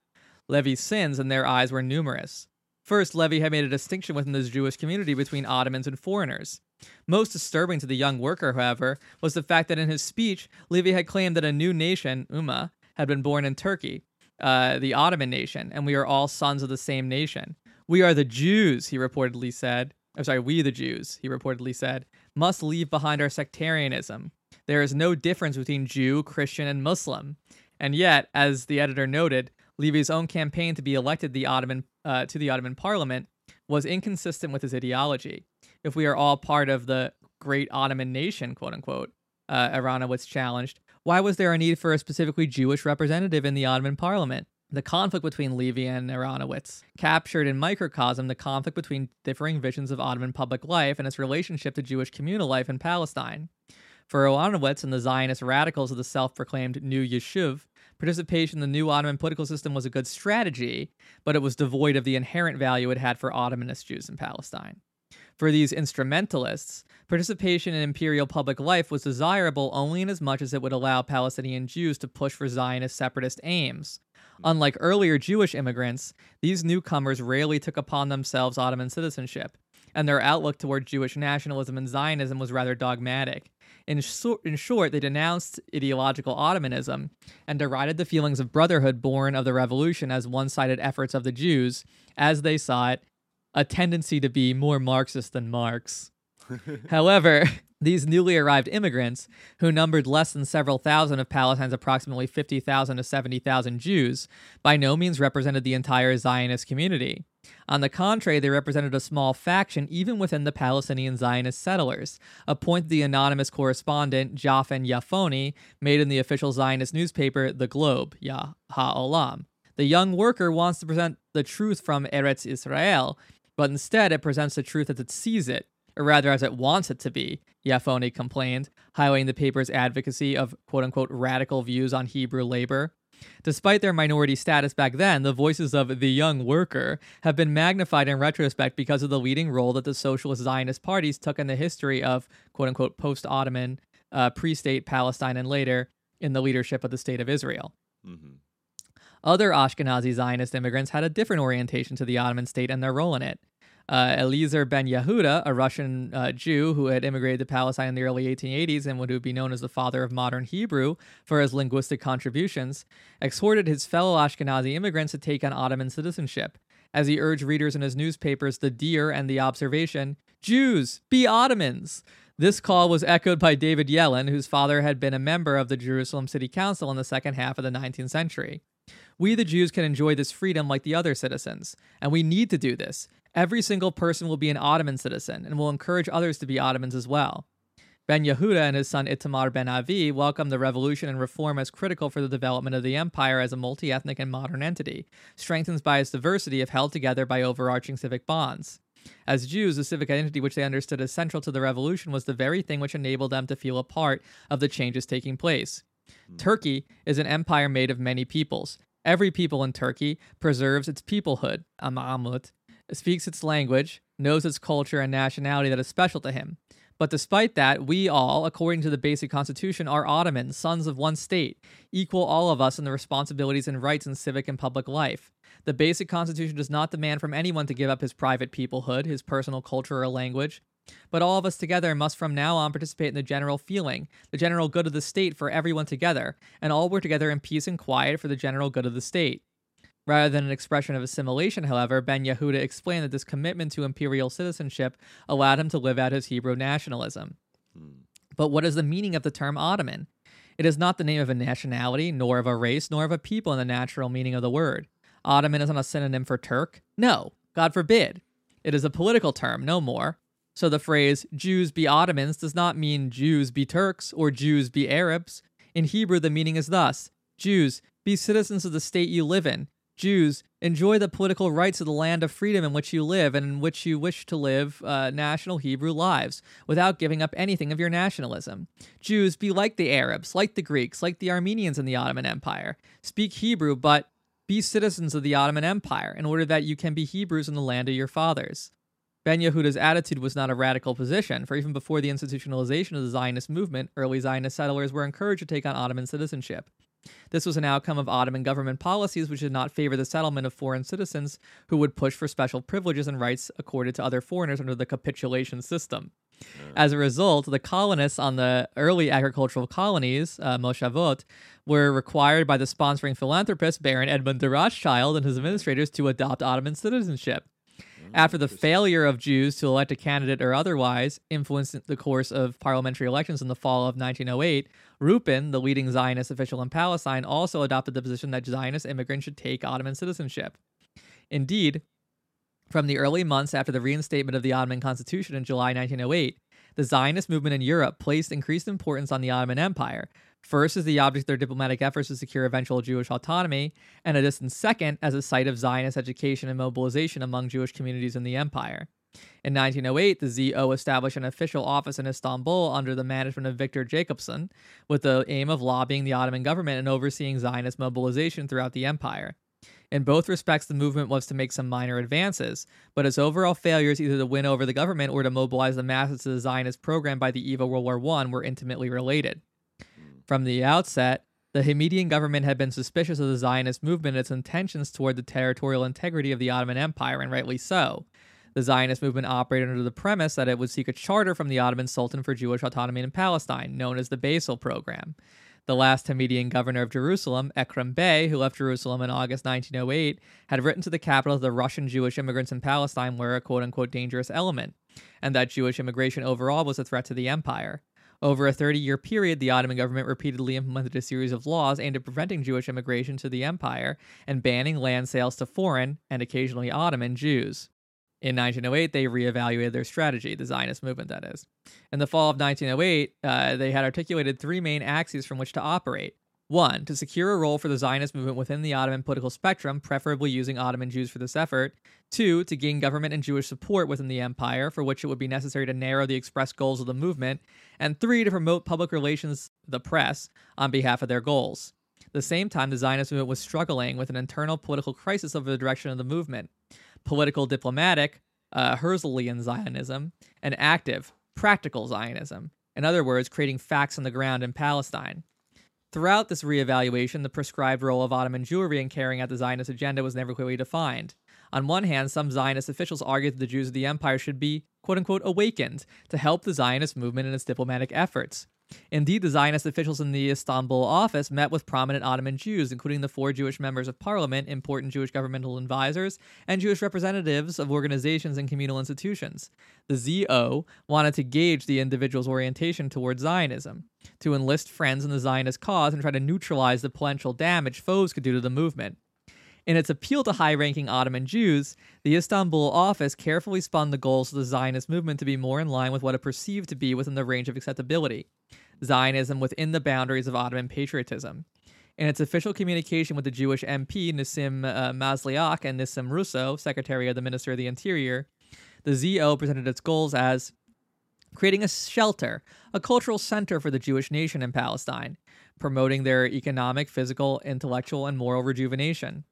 Levy's sins in their eyes were numerous. First, Levy had made a distinction within the Jewish community between Ottomans and foreigners. Most disturbing to the young worker, however, was the fact that in his speech, Levy had claimed that a new nation, Ummah, had been born in Turkey, uh, the Ottoman nation, and we are all sons of the same nation. We are the Jews, he reportedly said. I'm sorry, we the Jews, he reportedly said, must leave behind our sectarianism. There is no difference between Jew, Christian, and Muslim. And yet, as the editor noted, Levy's own campaign to be elected the Ottoman uh, to the Ottoman Parliament was inconsistent with his ideology. If we are all part of the great Ottoman nation, quote unquote, uh, Aronowitz challenged, why was there a need for a specifically Jewish representative in the Ottoman Parliament? The conflict between Levy and Aronowitz captured in microcosm the conflict between differing visions of Ottoman public life and its relationship to Jewish communal life in Palestine. For Aronowitz and the Zionist radicals of the self proclaimed New Yishuv, participation in the new Ottoman political system was a good strategy, but it was devoid of the inherent value it had for Ottomanist Jews in Palestine. For these instrumentalists, participation in imperial public life was desirable only in as much as it would allow Palestinian Jews to push for Zionist separatist aims. Unlike earlier Jewish immigrants, these newcomers rarely took upon themselves Ottoman citizenship, and their outlook toward Jewish nationalism and Zionism was rather dogmatic. In, so- in short, they denounced ideological Ottomanism and derided the feelings of brotherhood born of the revolution as one sided efforts of the Jews, as they saw it, a tendency to be more Marxist than Marx. However, these newly arrived immigrants, who numbered less than several thousand of Palestine's approximately 50,000 to 70,000 Jews, by no means represented the entire Zionist community. On the contrary, they represented a small faction even within the Palestinian Zionist settlers, a point the anonymous correspondent Jafen Yafoni made in the official Zionist newspaper, The Globe, Ha'olam. The young worker wants to present the truth from Eretz Israel, but instead it presents the truth as it sees it, or rather as it wants it to be, Yafoni complained, highlighting the paper's advocacy of quote unquote radical views on Hebrew labor. Despite their minority status back then, the voices of the young worker have been magnified in retrospect because of the leading role that the socialist Zionist parties took in the history of quote unquote post Ottoman, uh, pre state Palestine, and later in the leadership of the state of Israel. Mm-hmm. Other Ashkenazi Zionist immigrants had a different orientation to the Ottoman state and their role in it. Uh, Eliezer ben Yehuda, a Russian uh, Jew who had immigrated to Palestine in the early 1880s and would be known as the father of modern Hebrew for his linguistic contributions, exhorted his fellow Ashkenazi immigrants to take on Ottoman citizenship, as he urged readers in his newspapers The Deer and The Observation Jews, be Ottomans! This call was echoed by David Yellin, whose father had been a member of the Jerusalem City Council in the second half of the 19th century. We, the Jews, can enjoy this freedom like the other citizens, and we need to do this. Every single person will be an Ottoman citizen and will encourage others to be Ottomans as well. Ben Yehuda and his son Itamar ben Avi welcomed the revolution and reform as critical for the development of the empire as a multi ethnic and modern entity, strengthened by its diversity if held together by overarching civic bonds. As Jews, the civic identity which they understood as central to the revolution was the very thing which enabled them to feel a part of the changes taking place. Hmm. Turkey is an empire made of many peoples. Every people in Turkey preserves its peoplehood, Amamut, speaks its language, knows its culture and nationality that is special to him. But despite that, we all, according to the basic constitution, are Ottomans, sons of one state, equal all of us in the responsibilities and rights in civic and public life. The basic constitution does not demand from anyone to give up his private peoplehood, his personal culture or language. But all of us together must from now on participate in the general feeling, the general good of the state for everyone together, and all work together in peace and quiet for the general good of the state. Rather than an expression of assimilation, however, Ben Yehuda explained that this commitment to imperial citizenship allowed him to live out his Hebrew nationalism. Hmm. But what is the meaning of the term Ottoman? It is not the name of a nationality, nor of a race, nor of a people in the natural meaning of the word. Ottoman is not a synonym for Turk. No, God forbid. It is a political term, no more. So the phrase Jews be Ottomans does not mean Jews be Turks or Jews be Arabs. In Hebrew, the meaning is thus Jews, be citizens of the state you live in. Jews, enjoy the political rights of the land of freedom in which you live and in which you wish to live uh, national Hebrew lives without giving up anything of your nationalism. Jews, be like the Arabs, like the Greeks, like the Armenians in the Ottoman Empire. Speak Hebrew, but be citizens of the Ottoman Empire in order that you can be Hebrews in the land of your fathers. Ben Yehuda's attitude was not a radical position, for even before the institutionalization of the Zionist movement, early Zionist settlers were encouraged to take on Ottoman citizenship. This was an outcome of Ottoman government policies which did not favor the settlement of foreign citizens who would push for special privileges and rights accorded to other foreigners under the capitulation system. As a result, the colonists on the early agricultural colonies, uh, Moshavot, were required by the sponsoring philanthropist Baron Edmund de Rothschild and his administrators to adopt Ottoman citizenship. After the failure of Jews to elect a candidate or otherwise influenced the course of parliamentary elections in the fall of 1908, Ruppin, the leading Zionist official in Palestine, also adopted the position that Zionist immigrants should take Ottoman citizenship. Indeed, from the early months after the reinstatement of the Ottoman Constitution in July 1908, the Zionist movement in Europe placed increased importance on the Ottoman Empire, first as the object of their diplomatic efforts to secure eventual Jewish autonomy, and a distant second as a site of Zionist education and mobilization among Jewish communities in the empire. In 1908, the ZO established an official office in Istanbul under the management of Victor Jacobson, with the aim of lobbying the Ottoman government and overseeing Zionist mobilization throughout the empire. In both respects, the movement was to make some minor advances, but its overall failures either to win over the government or to mobilize the masses to the Zionist program by the eve of World War I were intimately related. From the outset, the Hamidian government had been suspicious of the Zionist movement and its intentions toward the territorial integrity of the Ottoman Empire, and rightly so. The Zionist movement operated under the premise that it would seek a charter from the Ottoman Sultan for Jewish autonomy in Palestine, known as the Basel Program. The last Hamidian governor of Jerusalem, Ekrem Bey, who left Jerusalem in August 1908, had written to the capital that the Russian Jewish immigrants in Palestine were a quote unquote dangerous element, and that Jewish immigration overall was a threat to the empire. Over a 30 year period, the Ottoman government repeatedly implemented a series of laws aimed at preventing Jewish immigration to the empire and banning land sales to foreign, and occasionally Ottoman, Jews. In 1908, they reevaluated their strategy, the Zionist movement, that is. In the fall of 1908, uh, they had articulated three main axes from which to operate. One, to secure a role for the Zionist movement within the Ottoman political spectrum, preferably using Ottoman Jews for this effort. Two, to gain government and Jewish support within the empire, for which it would be necessary to narrow the expressed goals of the movement. And three, to promote public relations, the press, on behalf of their goals. At the same time, the Zionist movement was struggling with an internal political crisis over the direction of the movement political diplomatic, uh, Herzlian Zionism, and active, practical Zionism. In other words, creating facts on the ground in Palestine. Throughout this reevaluation, the prescribed role of Ottoman Jewry in carrying out the Zionist agenda was never clearly defined. On one hand, some Zionist officials argued that the Jews of the empire should be, quote unquote, awakened to help the Zionist movement in its diplomatic efforts. Indeed, the Zionist officials in the Istanbul office met with prominent Ottoman Jews, including the four Jewish members of parliament, important Jewish governmental advisors, and Jewish representatives of organizations and communal institutions. The ZO wanted to gauge the individual's orientation toward Zionism, to enlist friends in the Zionist cause and try to neutralize the potential damage foes could do to the movement. In its appeal to high ranking Ottoman Jews, the Istanbul office carefully spun the goals of the Zionist movement to be more in line with what it perceived to be within the range of acceptability Zionism within the boundaries of Ottoman patriotism. In its official communication with the Jewish MP Nissim uh, Mazliah and Nissim Russo, Secretary of the Minister of the Interior, the ZO presented its goals as creating a shelter, a cultural center for the Jewish nation in Palestine, promoting their economic, physical, intellectual, and moral rejuvenation.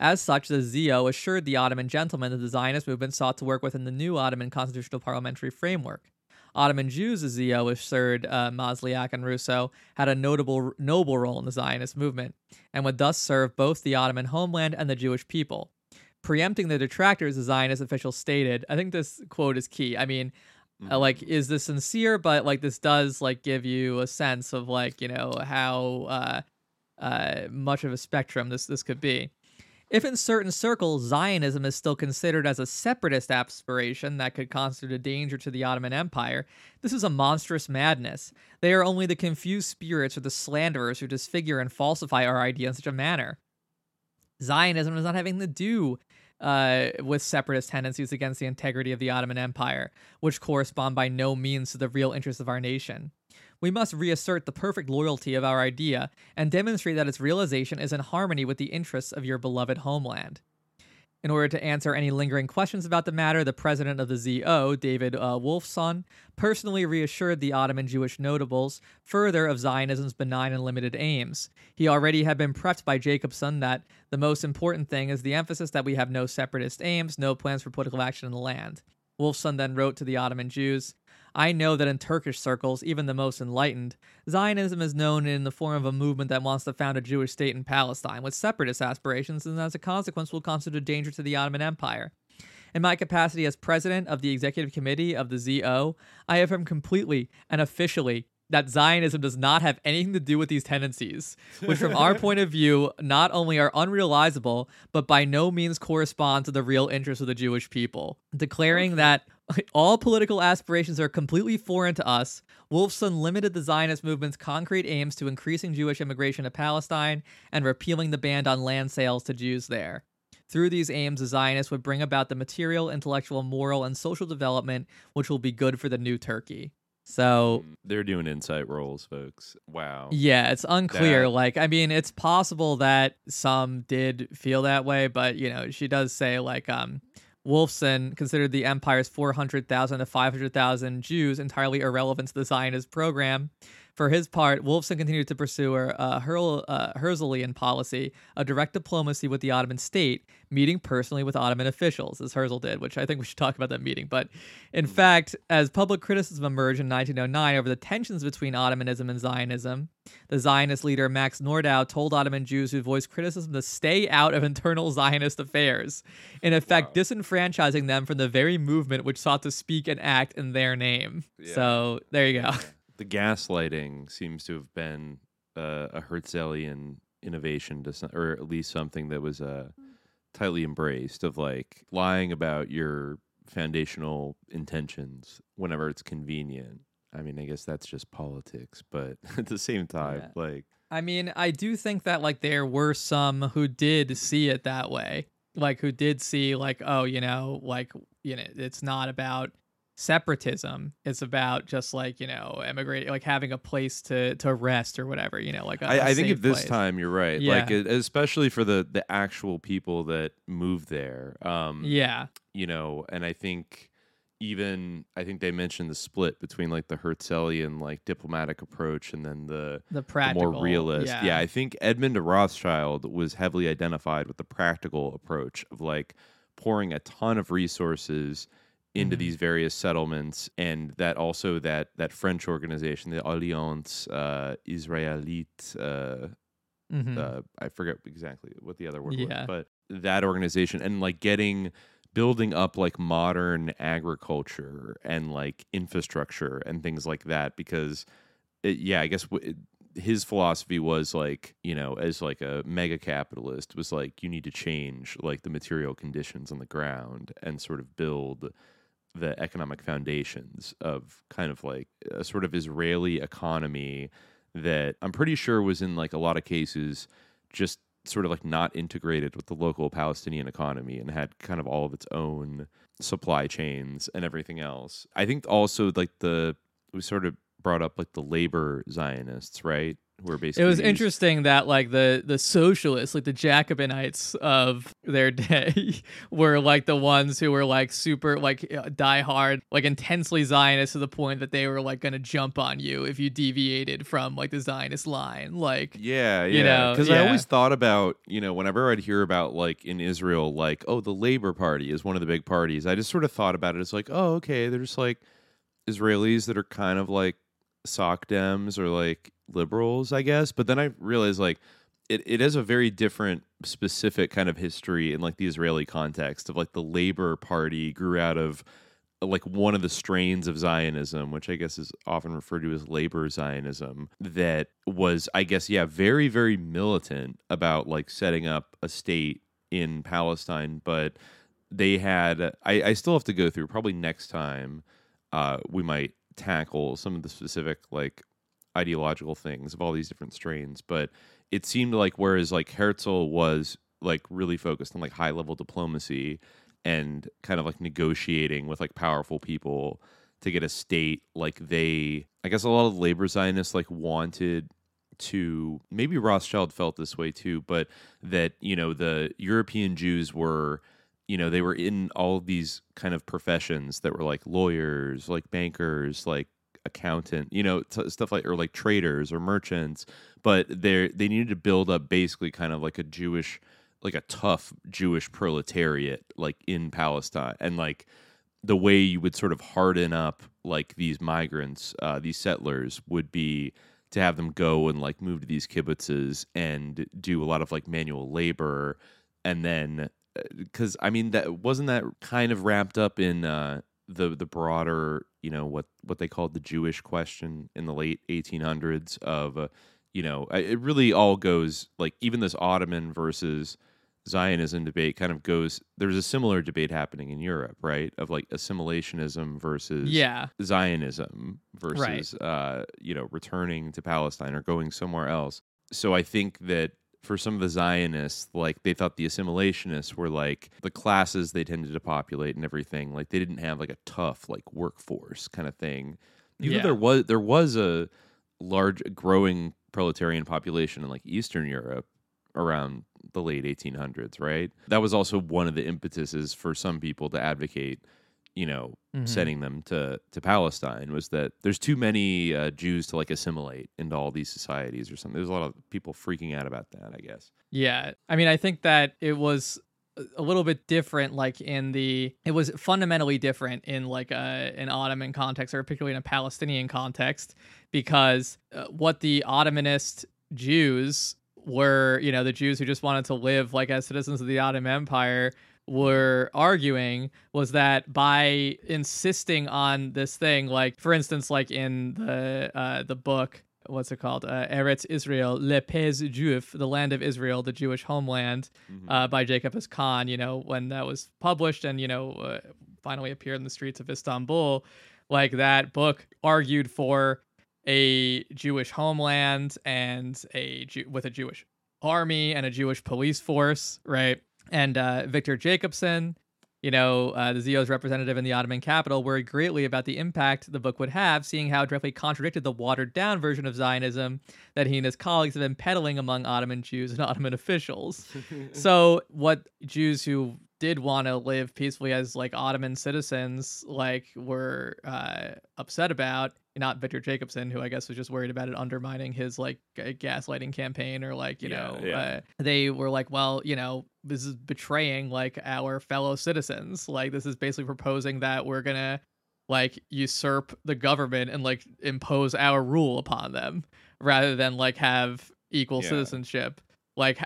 As such, the ZO assured the Ottoman gentlemen that the Zionist movement sought to work within the new Ottoman constitutional parliamentary framework. Ottoman Jews, as Zio assured uh, Mazliah and Russo, had a notable noble role in the Zionist movement and would thus serve both the Ottoman homeland and the Jewish people. Preempting the detractors, the Zionist official stated, I think this quote is key. I mean, uh, like, is this sincere? But like, this does like give you a sense of like, you know, how uh, uh, much of a spectrum this this could be. If in certain circles Zionism is still considered as a separatist aspiration that could constitute a danger to the Ottoman Empire, this is a monstrous madness. They are only the confused spirits or the slanderers who disfigure and falsify our idea in such a manner. Zionism does not have anything to do uh, with separatist tendencies against the integrity of the Ottoman Empire, which correspond by no means to the real interests of our nation. We must reassert the perfect loyalty of our idea and demonstrate that its realization is in harmony with the interests of your beloved homeland. In order to answer any lingering questions about the matter, the president of the ZO, David uh, Wolffsohn, personally reassured the Ottoman Jewish notables further of Zionism's benign and limited aims. He already had been prepped by Jacobson that the most important thing is the emphasis that we have no separatist aims, no plans for political action in the land. Wolffsohn then wrote to the Ottoman Jews I know that in Turkish circles, even the most enlightened, Zionism is known in the form of a movement that wants to found a Jewish state in Palestine with separatist aspirations and as a consequence will constitute a danger to the Ottoman Empire. In my capacity as president of the executive committee of the ZO, I affirm completely and officially that Zionism does not have anything to do with these tendencies, which, from our point of view, not only are unrealizable, but by no means correspond to the real interests of the Jewish people. Declaring that all political aspirations are completely foreign to us, Wolffsohn limited the Zionist movement's concrete aims to increasing Jewish immigration to Palestine and repealing the ban on land sales to Jews there. Through these aims, the Zionists would bring about the material, intellectual, moral, and social development which will be good for the new Turkey. So they're doing insight rolls, folks. Wow. Yeah, it's unclear. That- Like, I mean, it's possible that some did feel that way, but you know, she does say like, um, Wolffsohn considered the empire's 400,000 to 500,000 Jews entirely irrelevant to the Zionist program. For his part, Wolffsohn continued to pursue a uh, Herl, uh, Herzlian policy a direct diplomacy with the Ottoman state, meeting personally with Ottoman officials, as Herzl did, which I think we should talk about that meeting. But in fact, as public criticism emerged in 1909 over the tensions between Ottomanism and Zionism, the Zionist leader Max Nordau told Ottoman Jews who voiced criticism to stay out of internal Zionist affairs, in effect disenfranchising them from the very movement which sought to speak and act in their name. So there you go. The gaslighting seems to have been uh, a Herzlian innovation, to some, or at least something that was uh, tightly embraced of like lying about your foundational intentions whenever it's convenient. I mean, I guess that's just politics, but at the same time, Yeah. like I mean, I do think that like there were some who did see it that way. Like who did see like, oh, you know, like you know, it's not about separatism. It's about just like, you know, emigrating like having a place to to rest or whatever, you know, like a- a I, I think at this place. time you're right. Yeah. Like, especially for the the actual people that move there. Um, Yeah. you know, and I think even I think they mentioned the split between like the Herzlian like diplomatic approach and then the The the practical. more realist. Yeah. Yeah. I think Edmund de Rothschild was heavily identified with the practical approach of like pouring a ton of resources into Mhm. these various settlements and that also that that French organization, the Alliance uh, Israélite uh, Mhm. uh, I forget exactly what the other word Yeah. was, but that organization and like getting building up like modern agriculture and like infrastructure and things like that because it, yeah, I guess w- it, his philosophy was like you know as like a mega capitalist was like you need to change like the material conditions on the ground and sort of build the economic foundations of kind of like a sort of Israeli economy that I'm pretty sure was in like a lot of cases just sort of like not integrated with the local Palestinian economy and had kind of all of its own supply chains and everything else. I think also like the we sort of brought up like the labor Zionists, right? Who are basically It was interesting that like the the socialists, like the Jacobinites of their day, were like the ones who were like super like uh, die hard, like intensely Zionist to the point that they were like gonna jump on you if you deviated from like the Zionist line. Like Yeah, yeah. you know, Because I always thought about, you know, whenever I'd hear about like in Israel, like, oh, the Labor Party is one of the big parties. I just sort of thought about it as like, oh, okay, they're just like Israelis that are kind of like sock dems or like liberals, I guess. But then I realized like it, it has a very different specific kind of history in like the Israeli context of like the Labor Party grew out of like one of the strains of Zionism, which I guess is often referred to as labor Zionism, that was, I guess, yeah, very, very militant about like setting up a state in Palestine. But they had, I, I still have to go through probably next time uh, we might tackle some of the specific like ideological things of all these different strains. But it seemed like whereas like Herzl was like really focused on like high level diplomacy and kind of like negotiating with like powerful people to get a state like they I guess a lot of labor Zionists like wanted to maybe Rothschild felt this way too, but that, you know, the European Jews were you know, they were in all these kind of professions that were like lawyers, like bankers, like accountant, you know, t- stuff like or like traders or merchants, but they they needed to build up basically kind of like a Jewish like a tough Jewish proletariat like in Palestine. And like the way you would sort of harden up like these migrants, uh, these settlers would be to have them go and like move to these kibbutzes and do a lot of like manual labor and then because I mean that wasn't that kind of wrapped up in uh, the the broader you know what what they called the Jewish question in the late 1800s of uh, you know it really all goes like even this Ottoman versus Zionism debate kind of goes there's a similar debate happening in Europe right? Of like assimilationism versus Yeah. Zionism versus uh you know returning to Palestine or going somewhere else. So I think that for some of the Zionists, like they thought the assimilationists were like the classes they tended to populate and everything. Like they didn't have like a tough like workforce kind of thing. Even Yeah. though there was there was a large growing proletarian population in like Eastern Europe around the late 1800s, right? That was also one of the impetuses for some people to advocate, you know, Mhm. sending them to to Palestine was that there's too many uh, Jews to like assimilate into all these societies or something. There's a lot of people freaking out about that, I guess. Yeah. I mean, I think that it was a- a little bit different like in the it was fundamentally different in like a an Ottoman context or particularly in a Palestinian context because uh, what the Ottomanist Jews were, you know, the Jews who just wanted to live like as citizens of the Ottoman Empire were arguing was that by insisting on this thing like for instance like in the uh the book what's it called uh, Eretz Israel Le Pays Juif the land of Israel the Jewish homeland uh, by Jacobus Kann you know when that was published and you know uh, finally appeared in the streets of Istanbul like that book argued for a Jewish homeland and a Jew- with a Jewish army and a Jewish police force, right? And uh, Victor Jacobson, you know, uh, the ZO's representative in the Ottoman capital, worried greatly about the impact the book would have, seeing how it directly contradicted the watered down version of Zionism that he and his colleagues have been peddling among Ottoman Jews and Ottoman officials. so, what Jews who did want to live peacefully as like Ottoman citizens, like were uh, upset about. Not Victor Jacobson, who I guess was just worried about it undermining his like gaslighting campaign, or like you Yeah, know, yeah. Uh, they were like, well, you know, this is betraying like our fellow citizens. Like this is basically proposing that we're gonna like usurp the government and like impose our rule upon them rather than like have equal Yeah. citizenship like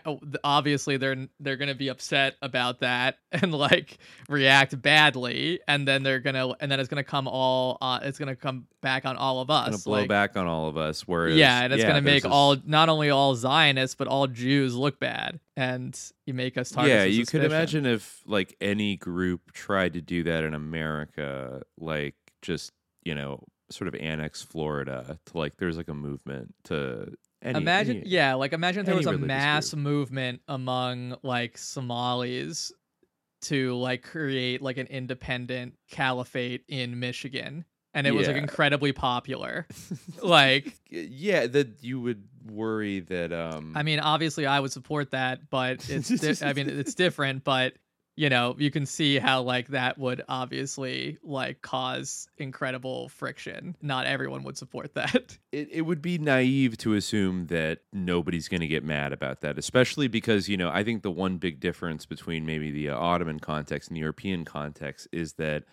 obviously they're they're gonna be upset about that and like react badly and then they're gonna and then it's gonna come all uh, it's gonna come back on all of us Gonna blow like- back on all of us. Whereas yeah and it's gonna make this- all not only all zionists but all jews look bad and you make us targets yeah you could imagine if like any group tried to do that in america like just you know sort of annex florida to like there's like a movement to any, imagine any- yeah like imagine if there was a mass movement among like somalis to like create like an independent caliphate in michigan and it was like incredibly popular. Like yeah that you would worry that um i mean obviously i would support that but it's di- i mean it's different but you know you can see how like that would obviously like cause incredible friction. Not everyone would support that. It, it would be naive to assume that nobody's going to get mad about that, especially because, you know, I think the one big difference between maybe the uh, Ottoman context and the European context is that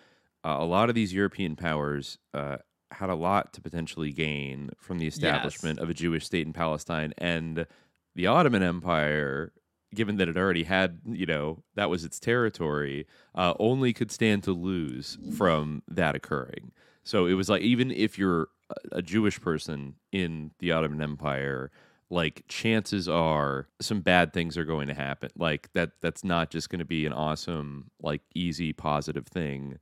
uh, a lot of these European powers uh, had a lot to potentially gain from the establishment of a Jewish state in Palestine, and the Ottoman Empire, given that it already had, you know, that was its territory, uh, only could stand to lose from that occurring. So it was like even if you're a- Jewish person in the Ottoman Empire, like chances are some bad things are going to happen. Like that that's not just going to be an awesome, like easy, positive thing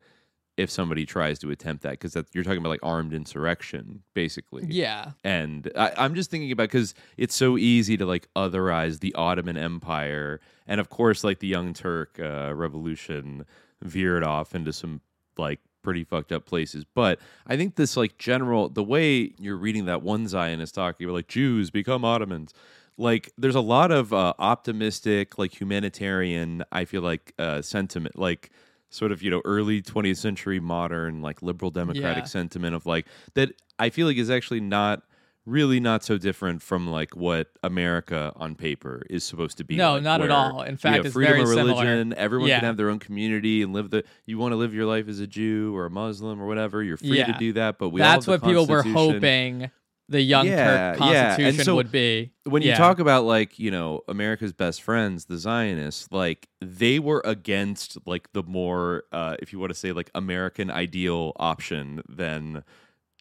if somebody tries to attempt that because you're talking about like armed insurrection basically. Yeah. and I, i'm just thinking about because it's so easy to like otherize the ottoman empire. And of course like the young turk uh, revolution veered off into some like pretty fucked up places. But i think this like general the way you're reading that one zionist talking about like jews become ottomans like there's a lot of uh, optimistic like humanitarian i feel like uh, sentiment like sort of you know early 20th century modern like liberal democratic Yeah. sentiment of like that i feel like is actually not really not so different from like what america on paper is supposed to be No, like, not at all. In fact, it's freedom very of similar. religion everyone Yeah. can have their own community and live the you want to live your life as a jew or a muslim or whatever you're free to do that but we all That's what people were hoping the Young Yeah, Turk yeah. Constitution so would be. when you Yeah. talk about like you know america's best friends the zionists like they were against like the more uh if you want to say like american ideal option than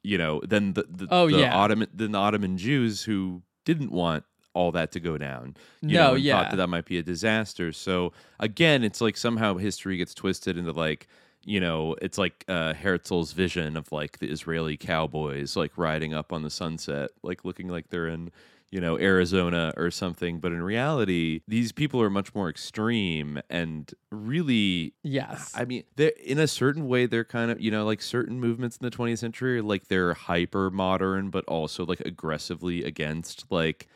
you know than the, the, Oh, the yeah. ottoman than the ottoman jews who didn't want all that to go down you No, know, yeah. thought that that might be a disaster so again it's like somehow history gets twisted into like you know, it's like uh, Herzl's vision of like the Israeli cowboys like riding up on the sunset, like looking like they're in, you know, Arizona or something. But in reality, these people are much more extreme and really. Yes. I mean, they're in a certain way, they're kind of, you know, like certain movements in the 20th century, like they're hyper modern, but also like aggressively against like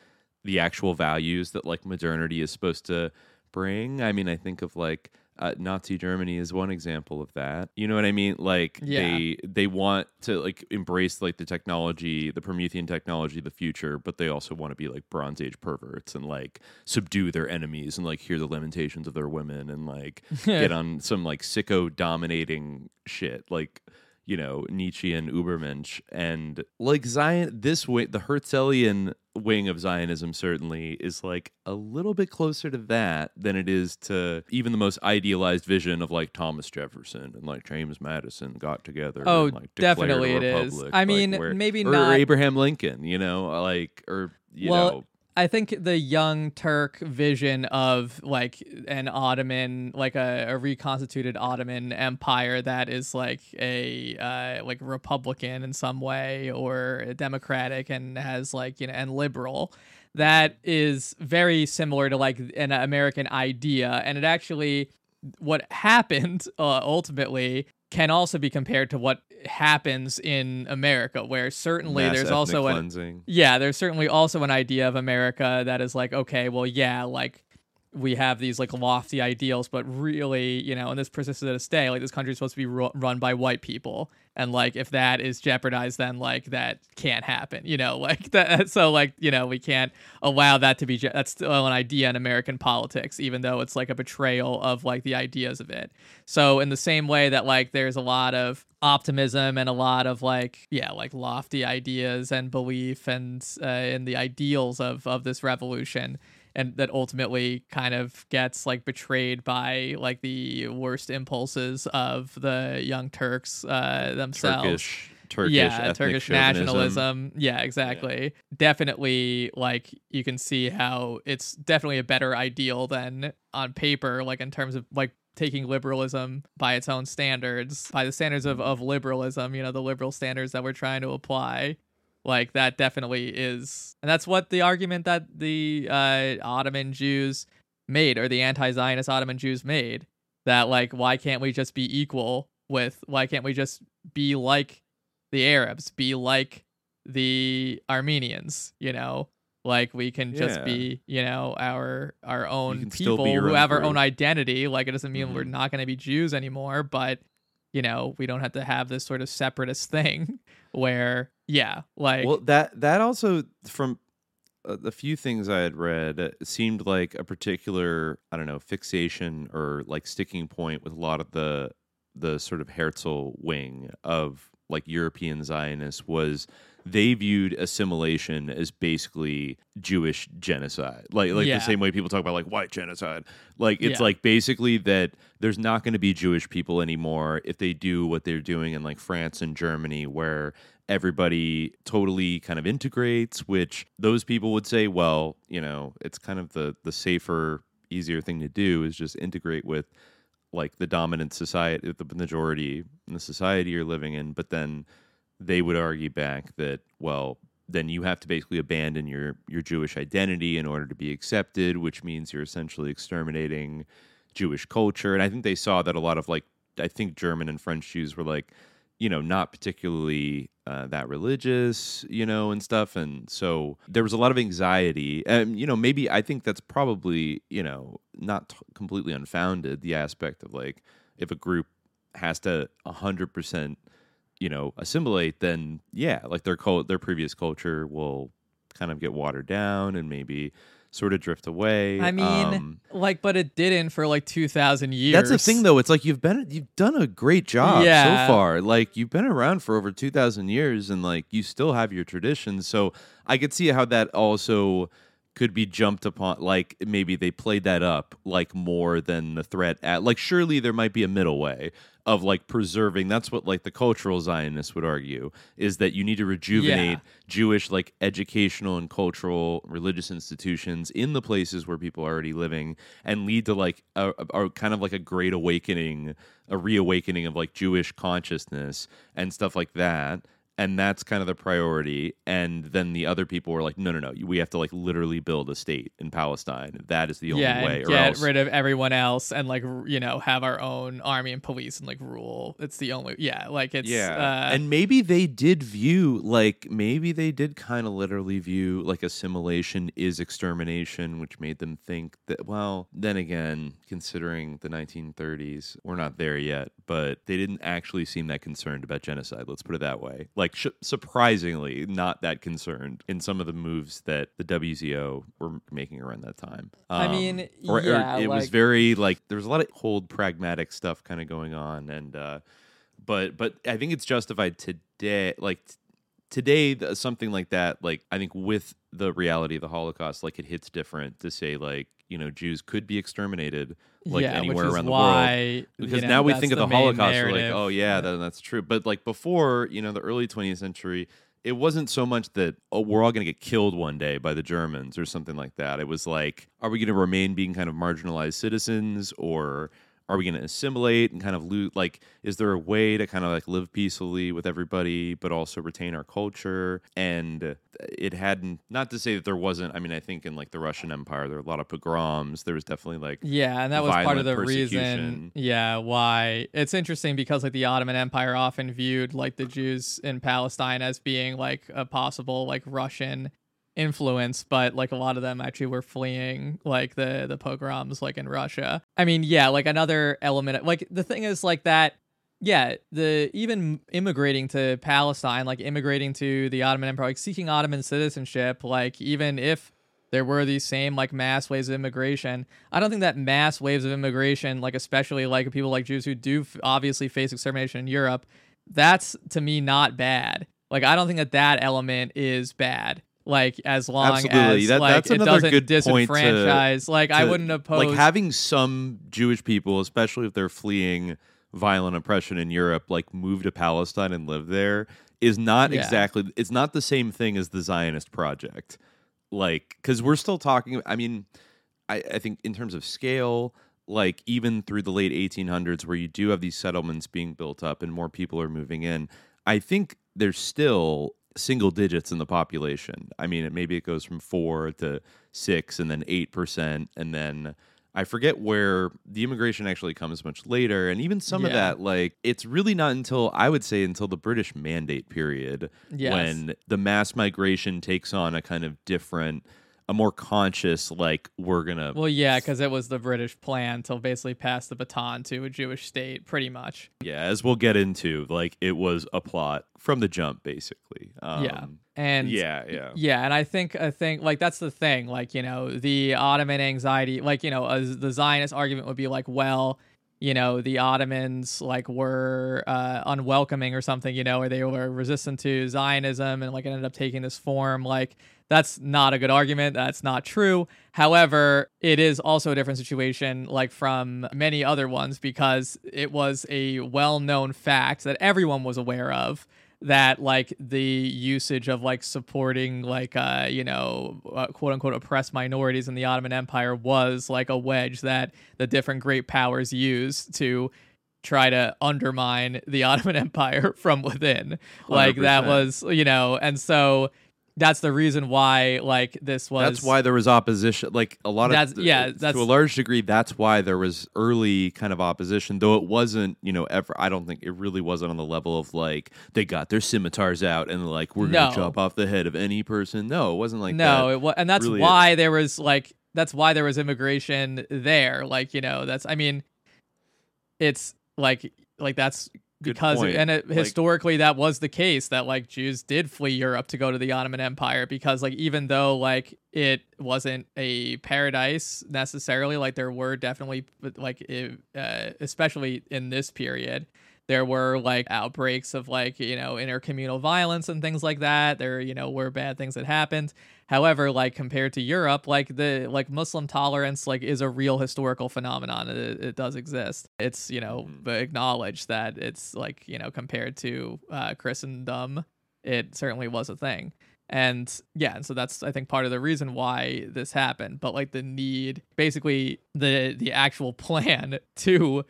the actual values that like modernity is supposed to bring. I mean, I think of like uh, Nazi Germany is one example of that. You know what I mean? Like Yeah. they they want to like embrace like the technology, the Promethean technology, the future, but they also want to be like Bronze Age perverts and like subdue their enemies and like hear the lamentations of their women and like get on some like sicko dominating shit like you know Nietzsche and Ubermensch and like Zion this way the Herzlian wing of Zionism certainly is like a little bit closer to that than it is to even the most idealized vision of like Thomas Jefferson and like James Madison got together. Oh, and, like, definitely it is. I like, mean, where- maybe or not- Abraham Lincoln, you know, like or you well, know I think the Young Turk vision of like an Ottoman, like a, a reconstituted Ottoman empire that is like a uh, like Republican in some way or democratic and has like you know and liberal. That is very similar to like an American idea, and it actually what happened uh, ultimately can also be compared to what happens in America, where certainly mass there's also an cleansing. yeah, there's certainly also an idea of America that is like, okay, well, yeah, like we have these like lofty ideals, but really, you know, and this persists to this day, like this country is supposed to be ru- run by white people, and like if that is jeopardized, then like that can't happen, you know, like that. So like you know, we can't allow that to be. Je- that's still an idea in American politics, even though it's like a betrayal of like the ideas of it. So in the same way that like there's a lot of optimism and a lot of like yeah like lofty ideas and belief and uh, in the ideals of of this revolution and that ultimately kind of gets like betrayed by like the worst impulses of the young turks uh themselves. Turkish Turkish yeah turkish chauvinism. nationalism. Yeah. exactly. Definitely like you can see how it's definitely a better ideal than on paper like in terms of like taking liberalism by its own standards by the standards of, of liberalism you know the liberal standards that we're trying to apply like that definitely is and that's what the argument that the uh ottoman jews made or the anti-zionist ottoman jews made that like why can't we just be equal with why can't we just be like the arabs be like the armenians you know like we can just Yeah. be you know our our own people your who own have our own identity like it doesn't mean we're Mhm. not going to be jews anymore but you know we don't have to have this sort of separatist thing where yeah like well that that also from uh, the few things i had read seemed like a particular i don't know fixation or like sticking point with a lot of the the sort of Herzl wing of like European Zionists was they viewed assimilation as basically Jewish genocide. Like like Yeah. the same way people talk about like white genocide. Like it's Yeah. like basically that there's not going to be Jewish people anymore if they do what they're doing in like France and Germany where everybody totally kind of integrates which those people would say well, you know, it's kind of the the safer easier thing to do is just integrate with like the dominant society the majority in the society you're living in but then they would argue back that well then you have to basically abandon your your Jewish identity in order to be accepted which means you're essentially exterminating Jewish culture. And I think they saw that a lot of like I think German and French Jews were like you know not particularly uh, that religious you know and stuff. And so there was a lot of anxiety. And you know maybe I think that's probably you know not t- completely unfounded the aspect of like if a group has to 100% you know assimilate then yeah like their cult their previous culture will kind of get watered down and maybe sort of drift away I mean, Um, like, but it didn't for like two thousand years. that's the thing though it's like you've been you've done a great job Yeah. so far like you've been around for over 2000 years and like you still have your traditions so i could see how that also could be jumped upon like maybe they played that up like more than the threat at like surely there might be a middle way of like preserving that's what like the cultural zionists would argue is that you need to rejuvenate jewish like educational and cultural religious institutions in the places where people are already living and lead to like a, a, a kind of like a great awakening a reawakening of like jewish consciousness and stuff like that and that's kind of the priority. And then the other people were like no no no we have to like literally build a state in palestine. That is the only yeah, way get else rid of everyone else and like you know have our own army and police and like rule. It's the only yeah, like it's yeah. uh, and maybe they did view like maybe they did kind of literally view like assimilation is extermination which made them think that well then again considering the 1930s we're not there yet but they didn't actually seem that concerned about genocide let's put it that way. Like sh- surprisingly not that concerned in some of the moves that the WZO were making around that time I Um, mean, or, or yeah, it was very like there was a lot of cold pragmatic stuff kind of going on and uh but but I think it's justified today. Like t- today, th- something like that. Like I think with the reality of the Holocaust, like it hits different to say like you know Jews could be exterminated like yeah, anywhere around the why, world. Because you know, now we think of the, main Holocaust, we're like, oh yeah, then that's true. But like before, you know, the early 20th century. It wasn't so much that oh we're all going to get killed one day by the Germans or something like that. It was like are we going to remain being kind of marginalized citizens or are we going to assimilate and kind of loot like is there a way to kind of like live peacefully with everybody but also retain our culture and uh, it hadn't not to say that there wasn't i mean i think in like the russian empire there were a lot of pogroms there was definitely like Yeah, and that was part of the reason. Yeah, why it's interesting because like the Ottoman Empire often viewed like the Jews in Palestine as being like a possible like Russian influence, but like a lot of them actually were fleeing like the the pogroms like in Russia. I mean, yeah, like another element. Like the thing is like that. Yeah, the even immigrating to Palestine, like immigrating to the Ottoman Empire, like seeking Ottoman citizenship, like even if there were these same like mass waves of immigration. I don't think that mass waves of immigration, like especially like people like Jews who do f- obviously face extermination in Europe, that's to me not bad. Like I don't think that that element is bad. Like as long Absolutely. as That- like that's it another doesn't good point to- disenfranchise. like I wouldn't oppose like having some Jewish people, especially if they're fleeing violent oppression in Europe, like move to Palestine and live there, is not Yeah. exactly. It's not the same thing as the Zionist project. Like, because we're still talking. I mean, I, I think in terms of scale, like even through the late 1800s, where you do have these settlements being built up and more people are moving in, I think there's still single digits in the population. I mean, it, maybe it goes from four to six, and then eight percent, and then I forget where the immigration actually comes much later, and even some of that, like it's really not until I would say until the British Mandate period Yes. when the mass migration takes on a kind of different, a more conscious, like we're gonna Well, yeah, because it was the British plan to basically pass the baton to a Jewish state, pretty much. Yeah, as we'll get into, like it was a plot from the jump, basically. Um, yeah, and yeah, yeah, yeah, and I think I think like that's the thing. Like you know, the Ottoman anxiety, like you know, as the Zionist argument would be like, well, you know the Ottomans like were uh, unwelcoming or something, you know, or they were resistant to Zionism and like ended up taking this form. Like that's not a good argument. That's not true. However, it is also a different situation, like from many other ones, because it was a well-known fact that everyone was aware of that like the usage of like supporting like uh you know uh, quote unquote oppressed minorities in the Ottoman Empire was like a wedge that the different great powers used to try to undermine the Ottoman Empire from within like that 100%. was you know and so that's the reason why like this was That's why there was opposition. Like a lot of That's- yeah, to a large degree. That's why there was early kind of opposition, though it wasn't. You know, ever. I don't think it really wasn't on the level of like they got their scimitars out and like we're gonna No. chop off the head of any person. No, it wasn't like no that. it was and that's Really, why there was like that's why there was immigration there like you know that's i mean it's like like that's Good because point. and it, Like- historically that was the case that like jews did flee europe to go to the ottoman empire because like even though like it wasn't a paradise necessarily like there were definitely like it, uh, especially in this period there were like outbreaks of like you know intercommunal violence and things like that there you know were bad things that happened however like compared to europe like the like muslim tolerance like is a real historical phenomenon. It, it does exist. It's you know acknowledged that it's like you know compared to uh christendom it certainly was a thing. And yeah and so that's i think part of the reason why this happened. But like the need basically the the actual plan to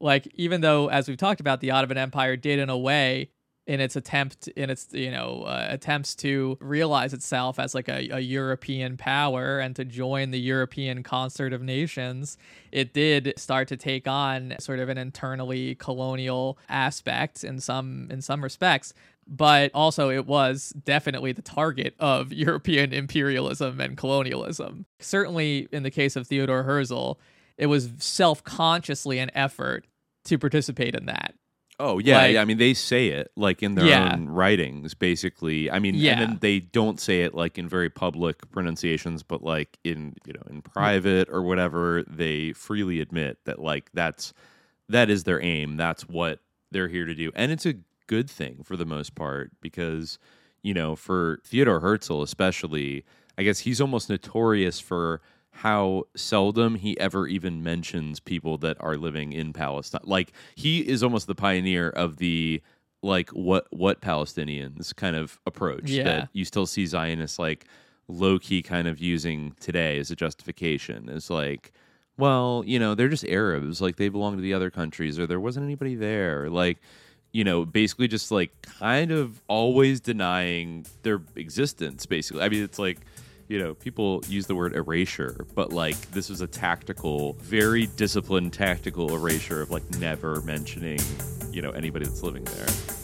like even though as we've talked about the ottoman empire did in a way in its attempt in its you know uh, attempts to realize itself as like a, a european power and to join the european concert of nations it did start to take on sort of an internally colonial aspect in some in some respects. But also it was definitely the target of european imperialism and colonialism. Certainly in the case of theodore herzl it was self-consciously an effort to participate in that Oh yeah, Like- yeah. I mean, they say it like in their Yeah. own writings, basically. I mean, Yeah. and then they don't say it like in very public pronunciations, but like in you know in mm. private or whatever, they freely admit that like that's that is their aim. That's what they're here to do, and it's a good thing for the most part because you know for Theodore Herzl especially, I guess he's almost notorious for how seldom he ever even mentions people that are living in Palestine. Like he is almost the pioneer of the like what what Palestinians kind of approach Yeah. that you still see Zionists like low key kind of using today as a justification. It's like, well, you know, they're just Arabs, like they belong to the other countries, or there wasn't anybody there. Like, you know, basically just like kind of always denying their existence, basically. I mean, it's like you know, people use the word erasure, but like this was a tactical, very disciplined tactical erasure of like never mentioning, you know, anybody that's living there.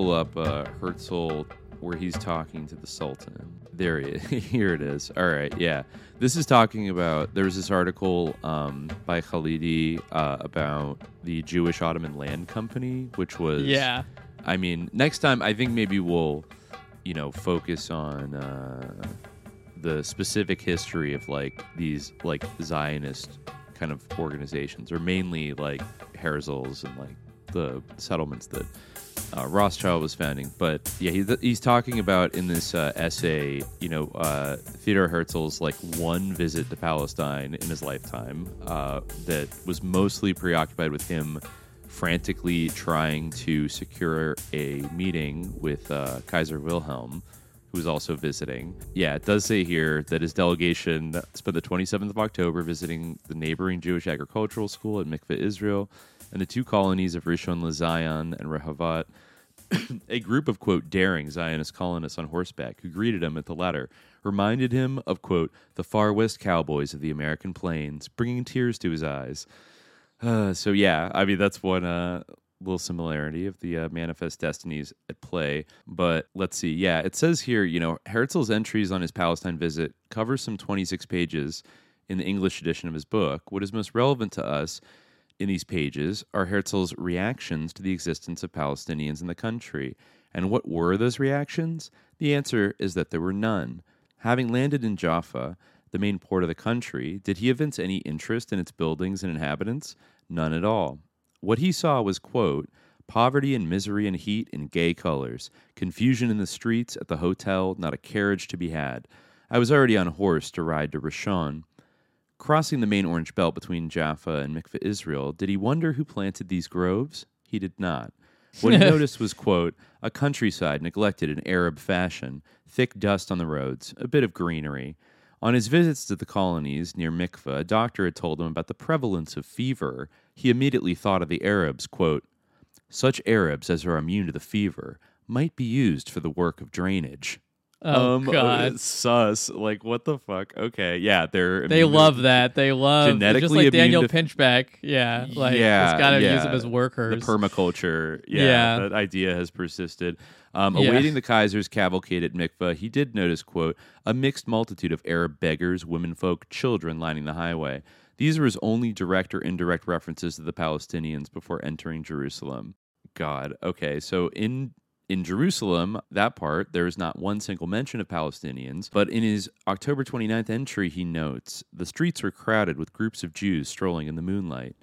Pull up uh, Herzl where he's talking to the Sultan. There he is. Here it is. All right, yeah. This is talking about. There was this article um, by Khalidi uh, about the Jewish Ottoman Land Company, which was. Yeah. I mean, next time I think maybe we'll, you know, focus on uh, the specific history of like these like Zionist kind of organizations, or mainly like Herzl's and like the settlements that uh, Rothschild was founding. But yeah, he, he's talking about in this uh, essay, you know, uh, Theodor Herzl's like one visit to Palestine in his lifetime uh, that was mostly preoccupied with him frantically trying to secure a meeting with uh, Kaiser Wilhelm. Who was also visiting? Yeah, it does say here that his delegation spent the 27th of October visiting the neighboring Jewish agricultural school at Mikveh, Israel, and the two colonies of Rishon LeZion and Rehovot, a group of, quote, daring Zionist colonists on horseback who greeted him at the latter reminded him of, quote, the far west cowboys of the American plains, bringing tears to his eyes. Uh, so, yeah, I mean, that's one uh, little similarity of the uh, manifest destinies at play. But let's see. Yeah, it says here, you know, Herzl's entries on his Palestine visit cover some 26 pages in the English edition of his book. What is most relevant to us in these pages are Herzl's reactions to the existence of Palestinians in the country. And what were those reactions? The answer is that there were none. Having landed in Jaffa, the main port of the country, did he evince any interest in its buildings and inhabitants? None at all. What he saw was, quote, poverty and misery and heat in gay colors, confusion in the streets, at the hotel, not a carriage to be had. I was already on horse to ride to Rishon. Crossing the main orange belt between Jaffa and Mikveh Israel, did he wonder who planted these groves? He did not. What he noticed was, quote, a countryside neglected in Arab fashion, thick dust on the roads, a bit of greenery. On his visits to the colonies near Mikveh, a doctor had told him about the prevalence of fever. He immediately thought of the Arabs, quote, such Arabs as are immune to the fever might be used for the work of drainage. Oh um, God. it's sus. Like what the fuck? Okay, yeah, they're They immune to- love that. They love genetically just like Daniel to- Pinchback. Yeah, like yeah, just gotta use yeah. them as workers. The permaculture, yeah, Yeah. that idea has persisted. Um, Yeah. Awaiting the Kaiser's cavalcade at Mikvah, he did notice, quote, a mixed multitude of Arab beggars, womenfolk, children lining the highway. These were his only direct or indirect references to the Palestinians before entering Jerusalem. God, okay, so in in Jerusalem, that part, there is not one single mention of Palestinians, but in his October 29th entry, he notes the streets were crowded with groups of Jews strolling in the moonlight.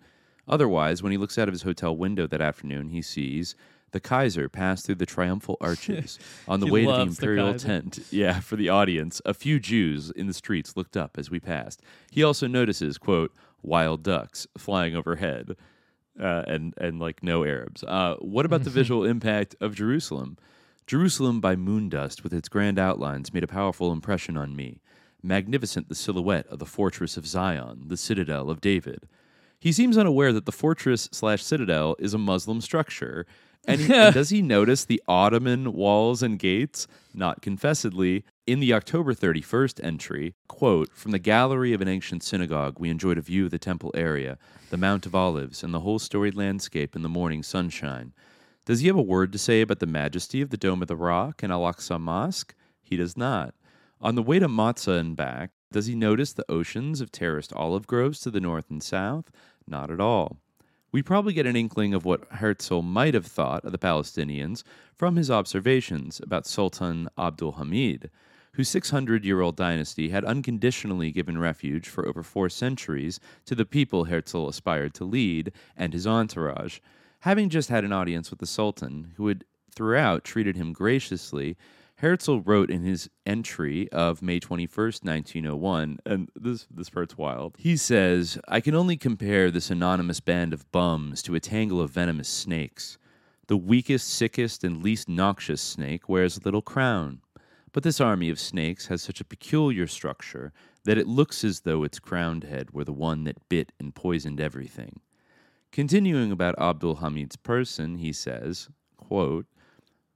Otherwise, when he looks out of his hotel window that afternoon, he sees the Kaiser pass through the triumphal arches on the way to the loves the imperial tent. Yeah, for the audience, a few Jews in the streets looked up as we passed. He also notices, quote, wild ducks flying overhead. Uh, and and like no Arabs. Uh, what about the visual impact of Jerusalem? Jerusalem by moon dust with its grand outlines made a powerful impression on me. Magnificent the silhouette of the fortress of Zion, the citadel of David. He seems unaware that the fortress slash citadel is a Muslim structure. And, he- and does he notice the Ottoman walls and gates? Not confessedly. In the October 31st entry, quote, from the gallery of an ancient synagogue, we enjoyed a view of the temple area, the Mount of Olives, and the whole storied landscape in the morning sunshine. Does he have a word to say about the majesty of the Dome of the Rock and Al Aqsa Mosque? He does not. On the way to Motza and back, does he notice the oceans of terraced olive groves to the north and south? Not at all. We probably get an inkling of what Herzl might have thought of the Palestinians from his observations about Sultan Abdul Hamid, whose 600 year old dynasty had unconditionally given refuge for over four centuries to the people Herzl aspired to lead and his entourage. Having just had an audience with the Sultan, who had throughout treated him graciously, Herzl wrote in his entry of May 21st, 1901, and this, this part's wild. He says, I can only compare this anonymous band of bums to a tangle of venomous snakes. The weakest, sickest, and least noxious snake wears a little crown. But this army of snakes has such a peculiar structure that it looks as though its crowned head were the one that bit and poisoned everything. Continuing about Abdul Hamid's person, he says, quote,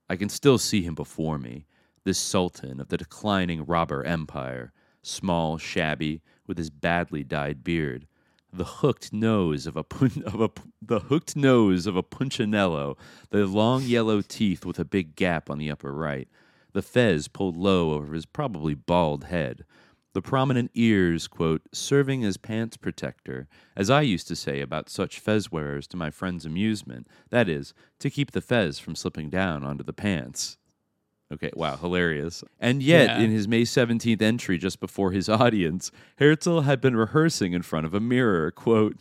I can still see him before me, this sultan of the declining robber empire, small, shabby, with his badly dyed beard. the hooked nose of a pun- of the hooked nose of a punchinello, the long yellow teeth with a big gap on the upper right, the fez pulled low over his probably bald head, the prominent ears, quote, serving as pants protector, as I used to say about such fez wearers to my friend's amusement, that is, to keep the fez from slipping down onto the pants. Okay, wow, hilarious. And yet, Yeah. in his May 17th entry just before his audience, Herzl had been rehearsing in front of a mirror, quote,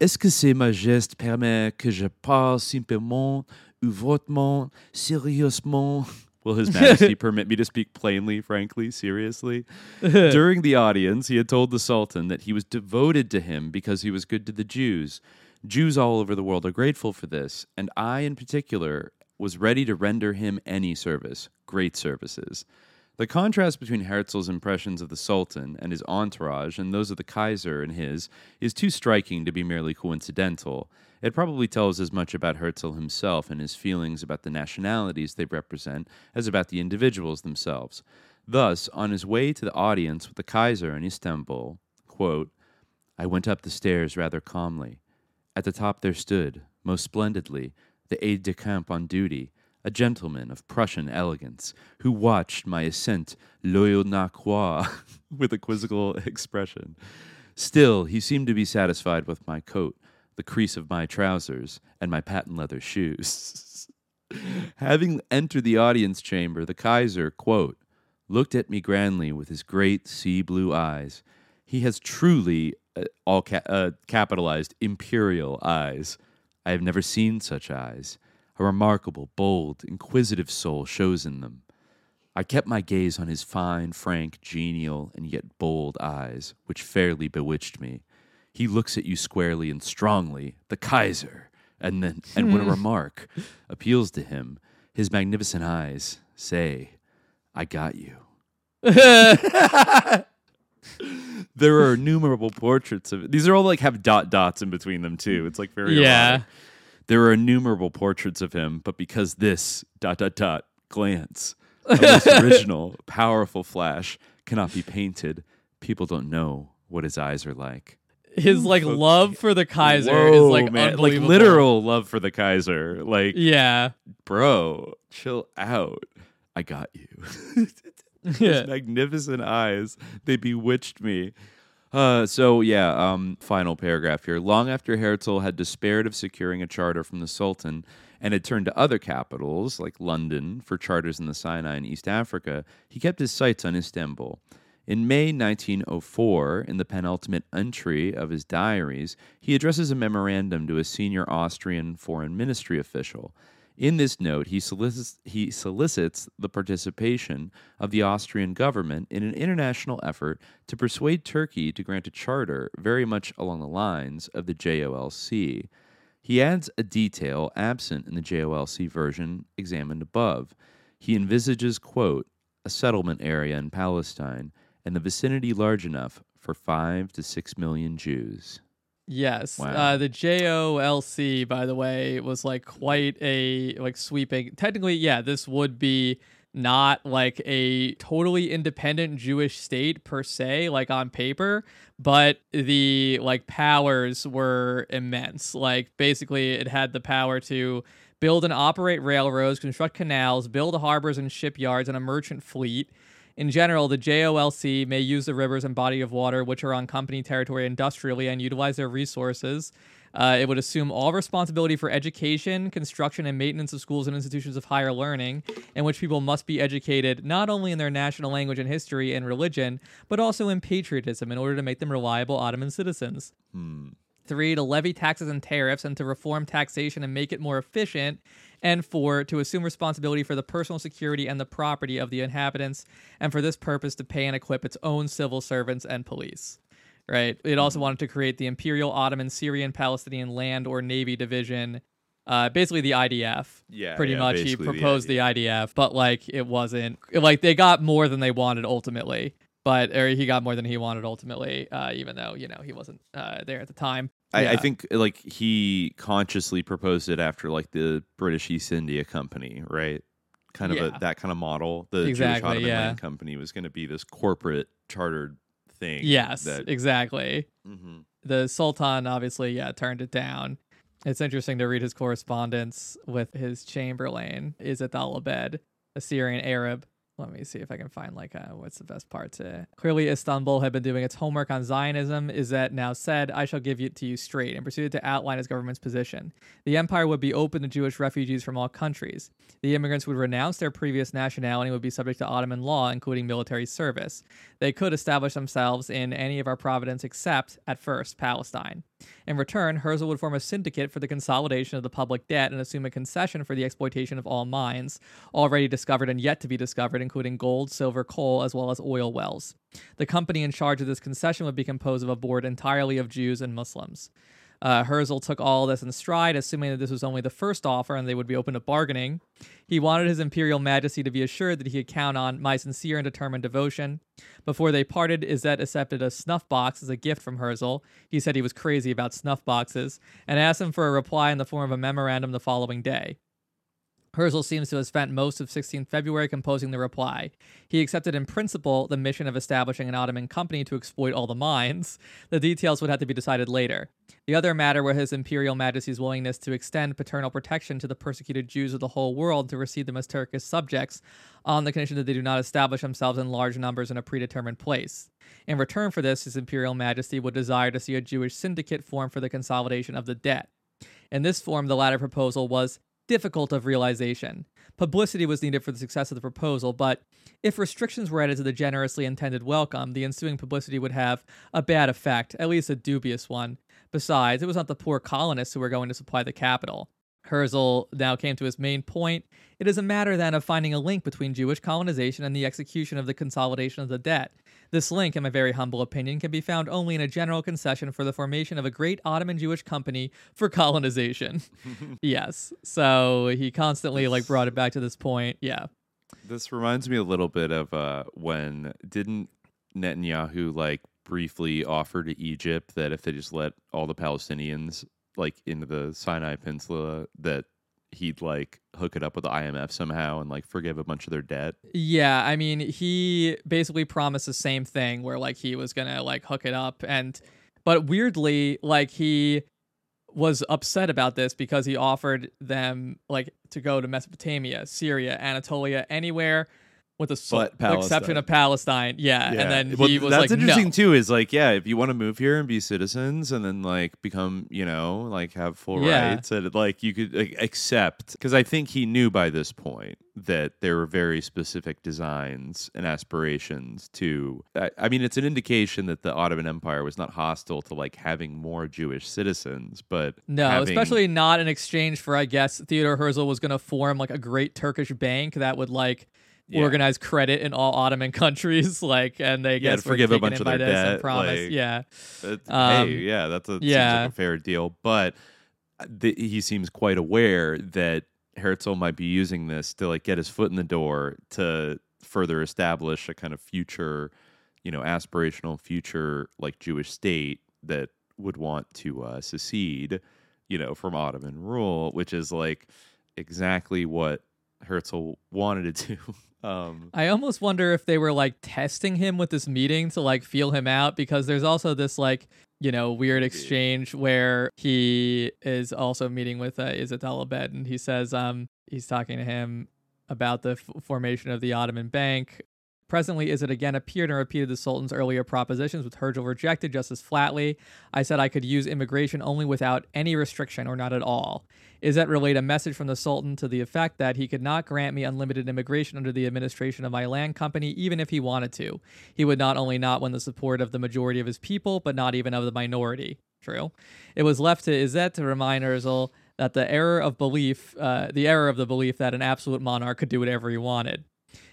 Est-ce que c'est ma geste permet que je parle simplement, ouvertement, sérieusement? Will His Majesty permit me to speak plainly, frankly, seriously? During the audience, he had told the Sultan that he was devoted to him because he was good to the Jews. Jews all over the world are grateful for this, and I, in particular, was ready to render him any service, great services. The contrast between Herzl's impressions of the Sultan and his entourage and those of the Kaiser and his is too striking to be merely coincidental. It probably tells as much about Herzl himself and his feelings about the nationalities they represent as about the individuals themselves. Thus, on his way to the audience with the Kaiser in Istanbul, quote, I went up the stairs rather calmly. At the top there stood, most splendidly, the aide de camp on duty, a gentleman of Prussian elegance, who watched my ascent l'oeil narquois with a quizzical expression. Still, he seemed to be satisfied with my coat, the crease of my trousers, and my patent leather shoes. Having entered the audience chamber, the Kaiser, quote, looked at me grandly with his great sea blue eyes. He has truly, uh, all ca- uh, capitalized, imperial eyes. I have never seen such eyes. A remarkable, bold, inquisitive soul shows in them. I kept my gaze on his fine, frank, genial, and yet bold eyes, which fairly bewitched me. He looks at you squarely and strongly, the Kaiser, and then, and when a hmm. remark appeals to him, his magnificent eyes say, "I got you." there are innumerable portraits of it. these are all like have dot dots in between them too. It's like very Yeah. ironic. There are innumerable portraits of him, but because this dot dot dot glance of this original powerful flash cannot be painted, people don't know what his eyes are like. His like love for the Kaiser Whoa, is like man. like literal love for the Kaiser. Like, Yeah. bro, chill out. I got you. Yeah. His magnificent eyes, they bewitched me. Uh, so yeah, um, final paragraph here. Long after Herzl had despaired of securing a charter from the Sultan and had turned to other capitals like London for charters in the Sinai and East Africa, he kept his sights on Istanbul. In May 1904, in the penultimate entry of his diaries, he addresses a memorandum to a senior Austrian foreign ministry official. In this note, he solicits, he solicits the participation of the Austrian government in an international effort to persuade Turkey to grant a charter very much along the lines of the JOLC. He adds a detail absent in the JOLC version examined above. He envisages, quote, a settlement area in Palestine and the vicinity large enough for five to six million Jews. Yes. Wow. Uh, the JOLC, by the way, was like quite a like sweeping. Technically, yeah, this would be not like a totally independent Jewish state per se, like on paper, but the like powers were immense. Like basically, it had the power to build and operate railroads, construct canals, build harbors and shipyards, and a merchant fleet. In general, the JOLC may use the rivers and body of water which are on company territory industrially and utilize their resources. Uh, it would assume all responsibility for education, construction, and maintenance of schools and institutions of higher learning, in which people must be educated not only in their national language and history and religion, but also in patriotism in order to make them reliable Ottoman citizens. Three, to levy taxes and tariffs and to reform taxation and make it more efficient. And four, to assume responsibility for the personal security and the property of the inhabitants, and for this purpose to pay and equip its own civil servants and police. Right. It also wanted to create the Imperial Ottoman Syrian Palestinian Land or Navy Division, uh, basically the IDF. Yeah, pretty yeah, much. He basically the proposed the IDF, but like it wasn't like they got more than they wanted ultimately. But or he got more than he wanted ultimately, uh, even though you know he wasn't uh, there at the time. I, I think like he consciously proposed it after like the British East India Company, right? Kind of Yeah. a that kind of model. The Exactly, Jewish Ottoman yeah. Land Company was going to be this corporate chartered thing. Yes, That, exactly. Mhm. the Sultan obviously, yeah, turned it down. It's interesting to read his correspondence with his chamberlain, Izzat al Abed, a Syrian Arab. Let me see if I can find like uh, what's the best part to. Clearly, Istanbul had been doing its homework on Zionism. Izzat now said, "I shall give it to you straight," and proceeded to outline his government's position. The empire would be open to Jewish refugees from all countries. The immigrants would renounce their previous nationality and would be subject to Ottoman law, including military service. They could establish themselves in any of our provinces except, at first, Palestine. In return, Herzl would form a syndicate for the consolidation of the public debt and assume a concession for the exploitation of all mines, already discovered and yet to be discovered, including gold, silver, coal, as well as oil wells. The company in charge of this concession would be composed of a board entirely of Jews and Muslims. Uh, Herzl took all this in stride, assuming that this was only the first offer and they would be open to bargaining. He wanted His Imperial Majesty to be assured that he could count on my sincere and determined devotion. Before they parted, Izzat accepted a snuff box as a gift from Herzl. He said he was crazy about snuff boxes and asked him for a reply in the form of a memorandum the following day. Herzl seems to have spent most of 16 February composing the reply. He accepted in principle the mission of establishing an Ottoman company to exploit all the mines. The details would have to be decided later. The other matter was His Imperial Majesty's willingness to extend paternal protection to the persecuted Jews of the whole world to receive them as Turkish subjects on the condition that they do not establish themselves in large numbers in a predetermined place. In return for this, His Imperial Majesty would desire to see a Jewish syndicate formed for the consolidation of the debt. In this form, the latter proposal was difficult of realization. Publicity was needed for the success of the proposal, but if restrictions were added to the generously intended welcome, the ensuing publicity would have a bad effect, at least a dubious one. Besides, it was not the poor colonists who were going to supply the capital. Herzl now came to his main point. It is a matter then of finding a link between Jewish colonization and the execution of the consolidation of the debt. This link, in my very humble opinion, can be found only in a general concession for the formation of a great Ottoman Jewish company for colonization. yes. So he constantly like brought it back to this point. Yeah. This reminds me a little bit of uh, when didn't Netanyahu like briefly offer to Egypt that if they just let all the Palestinians like into the Sinai Peninsula that he'd like hook it up with the IMF somehow and like forgive a bunch of their debt. Yeah, I mean, he basically promised the same thing where like he was going to like hook it up and but weirdly like he was upset about this because he offered them like to go to Mesopotamia, Syria, Anatolia, anywhere with a sole exception of Palestine. Yeah, Yeah. and then Well, he was that's like, interesting no. too. Is like, yeah, if you want to move here and be citizens, and then like become, you know, like have full Yeah. rights, and like you could like, accept. Because I think he knew by this point that there were very specific designs and aspirations to. I, I mean, it's an indication that the Ottoman Empire was not hostile to like having more Jewish citizens, but No, having- especially not in exchange for, I guess, Theodore Herzl was going to form like a great Turkish bank that would like Yeah. organize credit in all Ottoman countries, like, and they Yeah, guess forgive a bunch of their debt, promise. like- yeah, Um, hey, yeah, that's a seems yeah. like a fair deal. But uh, th- he seems quite aware that Herzl might be using this to like get his foot in the door to further establish a kind of future, you know, aspirational future like Jewish state that would want to uh, secede, you know, from Ottoman rule, which is like exactly what Herzl wanted to do. Um, I almost wonder if they were like testing him with this meeting to like feel him out because there's also this like you know weird exchange where he is also meeting with uh, Izzat al Abed and he says um he's talking to him about the f- formation of the Ottoman Bank. Presently, Izzat again appeared and repeated the Sultan's earlier propositions, which Herzl rejected just as flatly. I said I could use immigration only without any restriction or not at all. Izzat relayed a message from the Sultan to the effect that he could not grant me unlimited immigration under the administration of my land company, even if he wanted to. He would not only not win the support of the majority of his people, but not even of the minority. True. It was left to Izzat to remind Herzl that the error of belief, uh, the error of the belief that an absolute monarch could do whatever he wanted.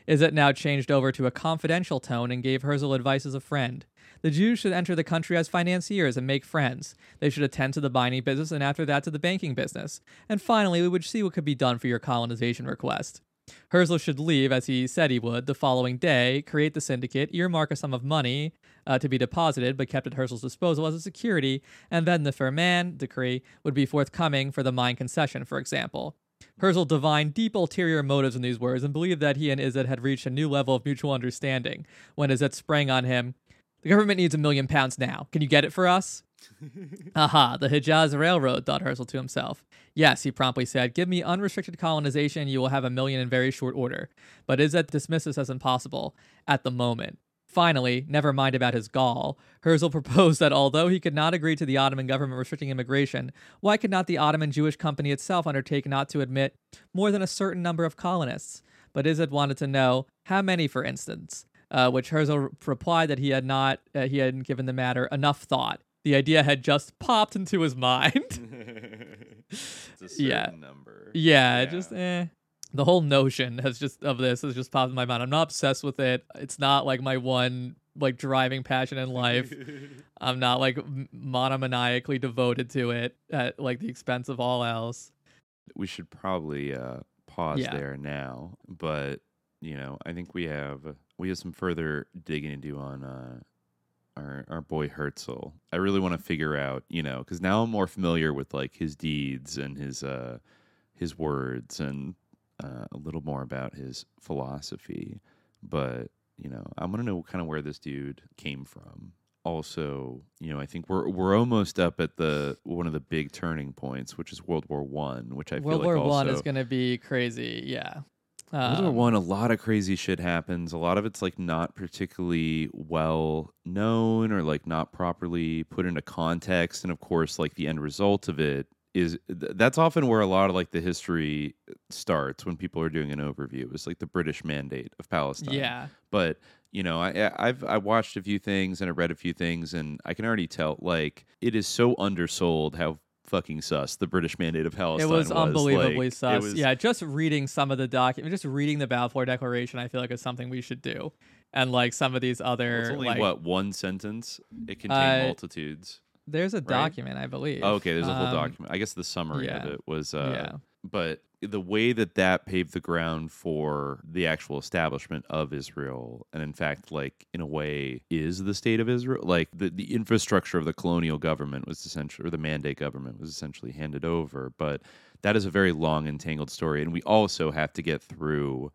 Izzat now changed over to a confidential tone and gave Herzl advice as a friend. The Jews should enter the country as financiers and make friends. They should attend to the binding business and after that to the banking business. And finally, we would see what could be done for your colonization request. Herzl should leave, as he said he would, the following day, create the syndicate, earmark a sum of money uh, to be deposited but kept at Herzl's disposal as a security, and then the Ferman decree would be forthcoming for the mine concession, for example. Herzl divined deep ulterior motives in these words and believed that he and Izzat had reached a new level of mutual understanding when Izzat sprang on him. The government needs a million pounds now. Can you get it for us? Aha, the Hijaz Railroad, thought Herzl to himself. Yes, he promptly said, give me unrestricted colonization, you will have a million in very short order. But Izzat dismissed this as impossible at the moment. Finally, never mind about his gall, Herzl proposed that although he could not agree to the Ottoman government restricting immigration, why could not the Ottoman Jewish Company itself undertake not to admit more than a certain number of colonists? But Izzat wanted to know how many, for instance. Uh, which Herzl replied that he had not, uh, he hadn't given the matter enough thought. The idea had just popped into his mind. yeah, number. Yeah, just eh. The whole notion has just of this has just popped in my mind. I'm not obsessed with it. It's not like my one like driving passion in life. I'm not like monomaniacally devoted to it at like the expense of all else. We should probably uh, pause Yeah. there now, but you know, I think we have we have some further digging to do on uh, our our boy Herzl. I really want to figure out, you know, because now I'm more familiar with like his deeds and his uh, his words and uh, a little more about his philosophy. But you know, I want to know kind of where this dude came from. Also, you know, I think we're we're almost up at the one of the big turning points, which is World War One, which I World feel War like One is gonna be crazy. Yeah. World War Um, One, a lot of crazy shit happens. A lot of it's like not particularly well known or like not properly put into context. And of course, like the end result of it is that's often where a lot of like the history starts when people are doing an overview. It's like the British mandate of Palestine. Yeah. But you know, I, I've I watched a few things and I read a few things, and I can already tell like it is so undersold how fucking sus the British mandate of Palestine was. It was unbelievably Like, sus. was- yeah, just reading some of the document, just reading the Balfour Declaration, I feel like is something we should do. And like some of these other, It's only like, what one sentence. It contained Uh, multitudes. There's a right? document, I believe. Oh, okay, there's a whole Um, document. I guess the summary yeah. of it was. Uh, Yeah. But the way that that paved the ground for the actual establishment of Israel, and in fact, like in a way, is the state of Israel. Like the, the infrastructure of the colonial government was essentially, or the mandate government was essentially handed over. But that is a very long and tangled story, and we also have to get through,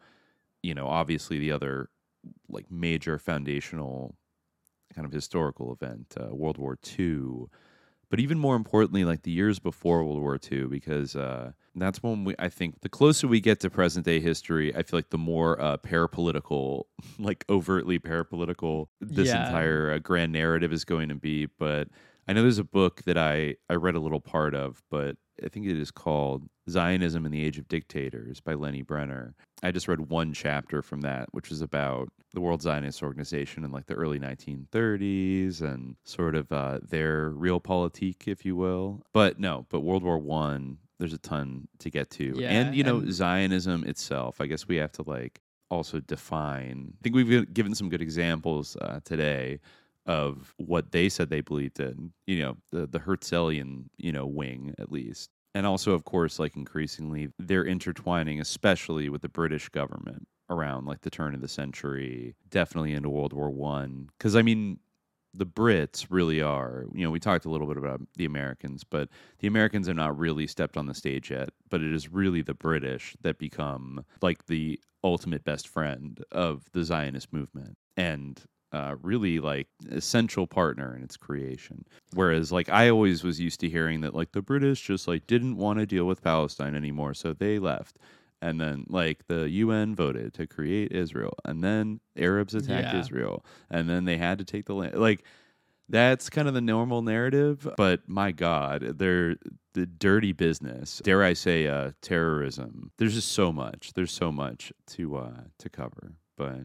you know, obviously the other like major foundational kind of historical event, uh, World War II. But even more importantly, like the years before World War II, because uh, that's when we, I think, the closer we get to present day history, I feel like the more uh, parapolitical, like overtly parapolitical, this Yeah. entire uh, grand narrative is going to be. But I know there's a book that I I read a little part of, but I think it is called Zionism in the Age of Dictators by Lenni Brenner. I just read one chapter from that, which was about the World Zionist Organization in like the early 1930s and sort of uh, their realpolitik, if you will. But no, but World War One, there's a ton to get to, Yeah, and you know and- Zionism itself. I guess we have to like also define. I think we've given some good examples uh, today of what they said they believed in. You know, the the Herzlian you know wing at least, and also of course like increasingly they're intertwining, especially with the British government around like the turn of the century, definitely into World War One. Because I mean. The Brits really are. You know, we talked a little bit about the Americans, but the Americans have not really stepped on the stage yet. But it is really the British that become like the ultimate best friend of the Zionist movement. And uh, really like essential partner in its creation. Whereas like I always was used to hearing that like the British just like didn't want to deal with Palestine anymore, so they left. And then like the UN voted to create Israel, and then Arabs attacked Yeah. Israel, and then they had to take the land. Like that's kind of the normal narrative, but my God, they're the dirty business. Dare I say, uh, terrorism. There's just so much. There's so much to uh, to cover. But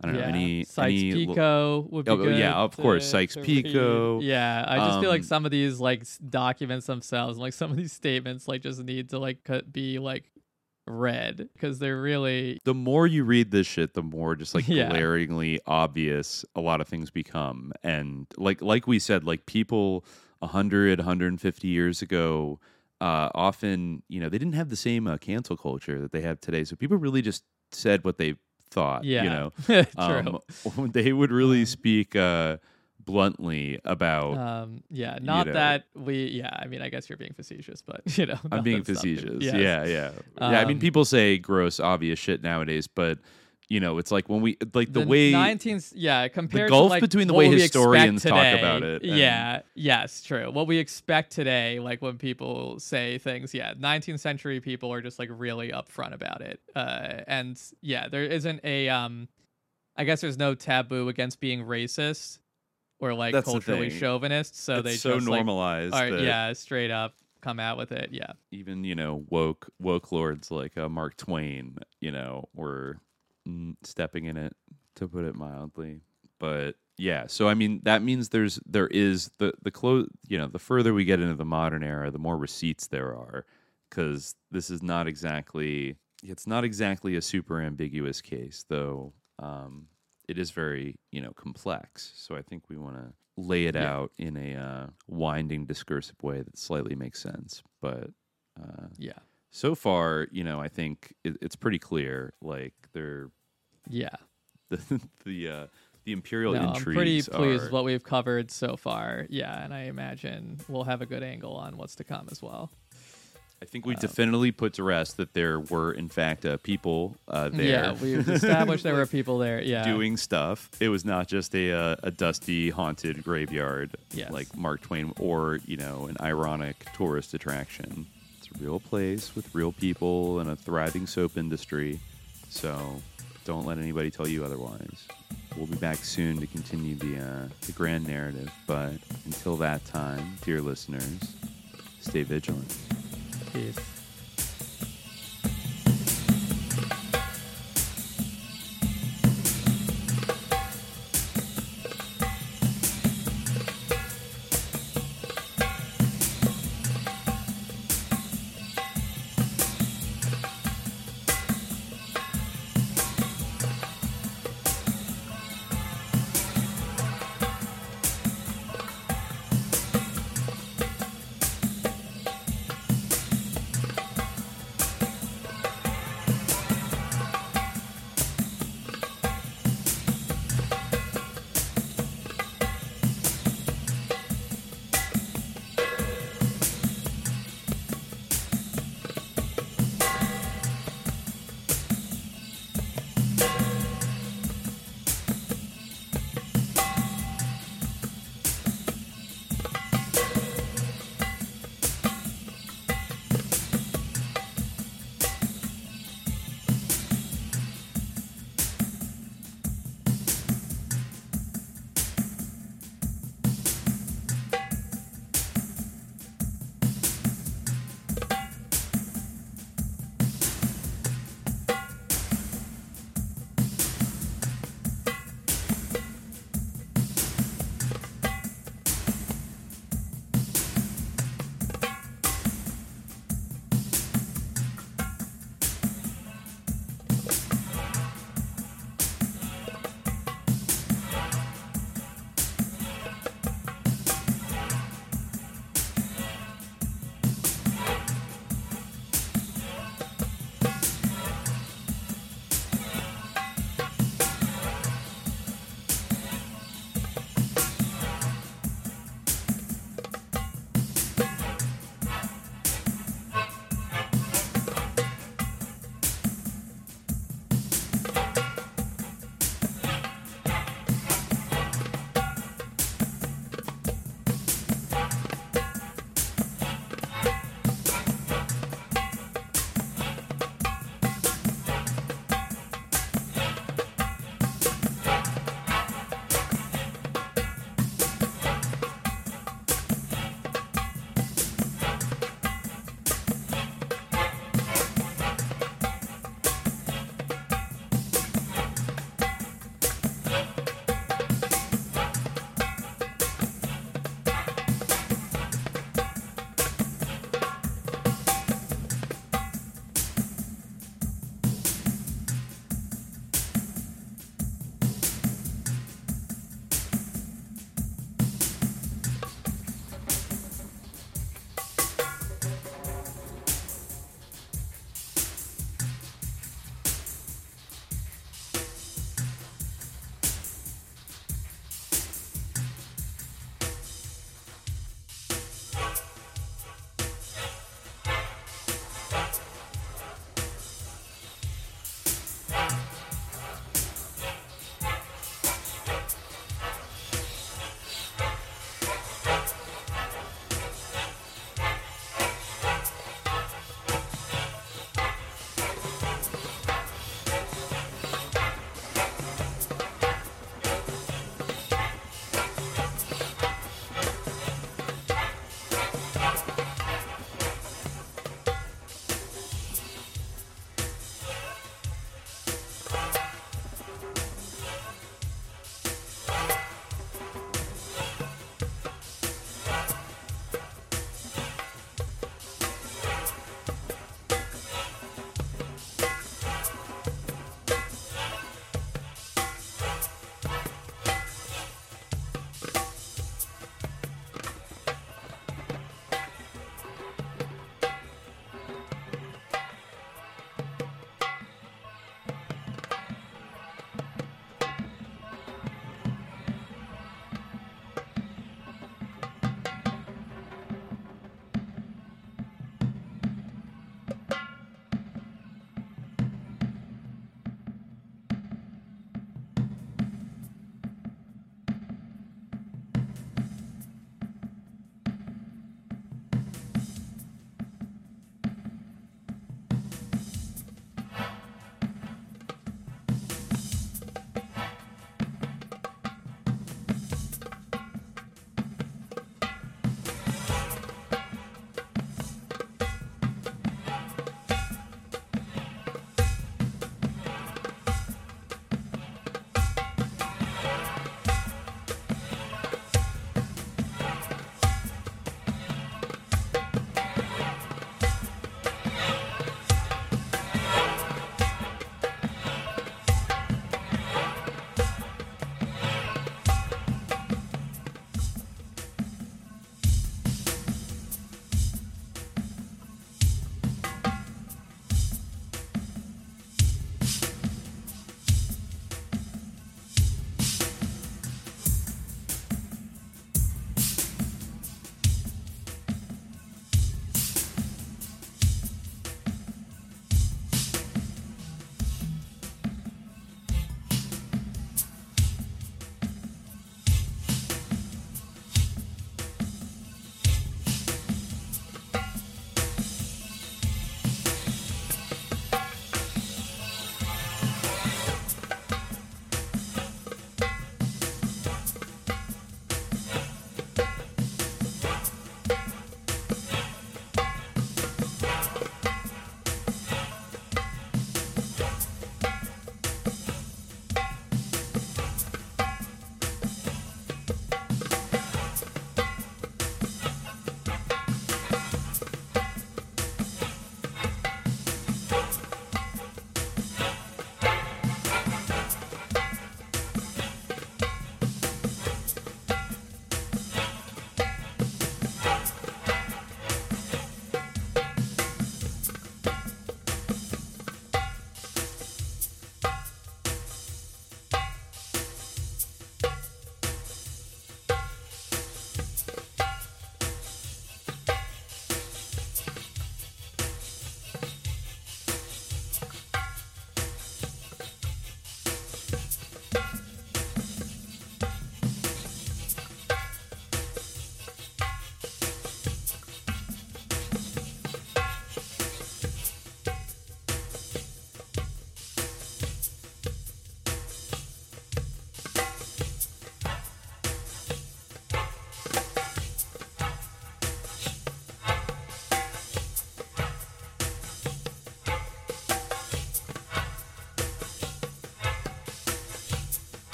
I don't know yeah. any Sykes-Picot any would be Oh, good. yeah, of course, to- Sykes-Picot. to read. Yeah, I just feel like Um, some of these like documents themselves, like some of these statements, like just need to like cut- be like read because they're really the more you read this shit, the more just like Yeah. glaringly obvious a lot of things become. And like like we said, like people 100, 150 years ago, uh, often, you know, they didn't have the same uh, cancel culture that they have today. So people really just said what they thought, Yeah. you know. True. Um, they would really speak uh, bluntly about um yeah not know. that we yeah i mean i guess you're being facetious but you know I'm being facetious. Yes. Yeah, yeah. yeah, I mean, Um, people say gross, obvious shit nowadays, but You know, it's like when we like the, the way 19th yeah compared gulf to like between the what way we expect historians talk today, about it yeah yes true. What we expect today like when people say things yeah 19th century people are just like really upfront about it. Uh and yeah there isn't a um i guess there's no taboo against being racist or like That's culturally chauvinist so It's they so just like, normalized are- that- yeah straight up come out with it yeah. even you know woke woke lords like uh, Mark Twain, you know, were stepping in it to put it mildly. But yeah, so I mean that means there's there is the the close you know the further we get into the modern era, the more receipts there are because this is not exactly it's not exactly a super ambiguous case though. Um, it is very you know complex, so I think we want to lay it Yeah. out in a uh, winding discursive way that slightly makes sense, but. Uh, yeah so far, you know, I think it, it's pretty clear. Like they're yeah the the uh, the imperial no, I'm pretty pleased are with what we've covered so far. Yeah, and I imagine we'll have a good angle on what's to come as well. I think we definitely put to rest that there were, in fact, uh, people uh, there. Yeah, we've established there were people there. Yeah, doing stuff. It was not just a uh, a dusty, haunted graveyard Yes. like Mark Twain, or you know, an ironic tourist attraction. It's a real place with real people and a thriving soap industry. So don't let anybody tell you otherwise. We'll be back soon to continue the uh, the grand narrative. But until that time, dear listeners, stay vigilant. Peace.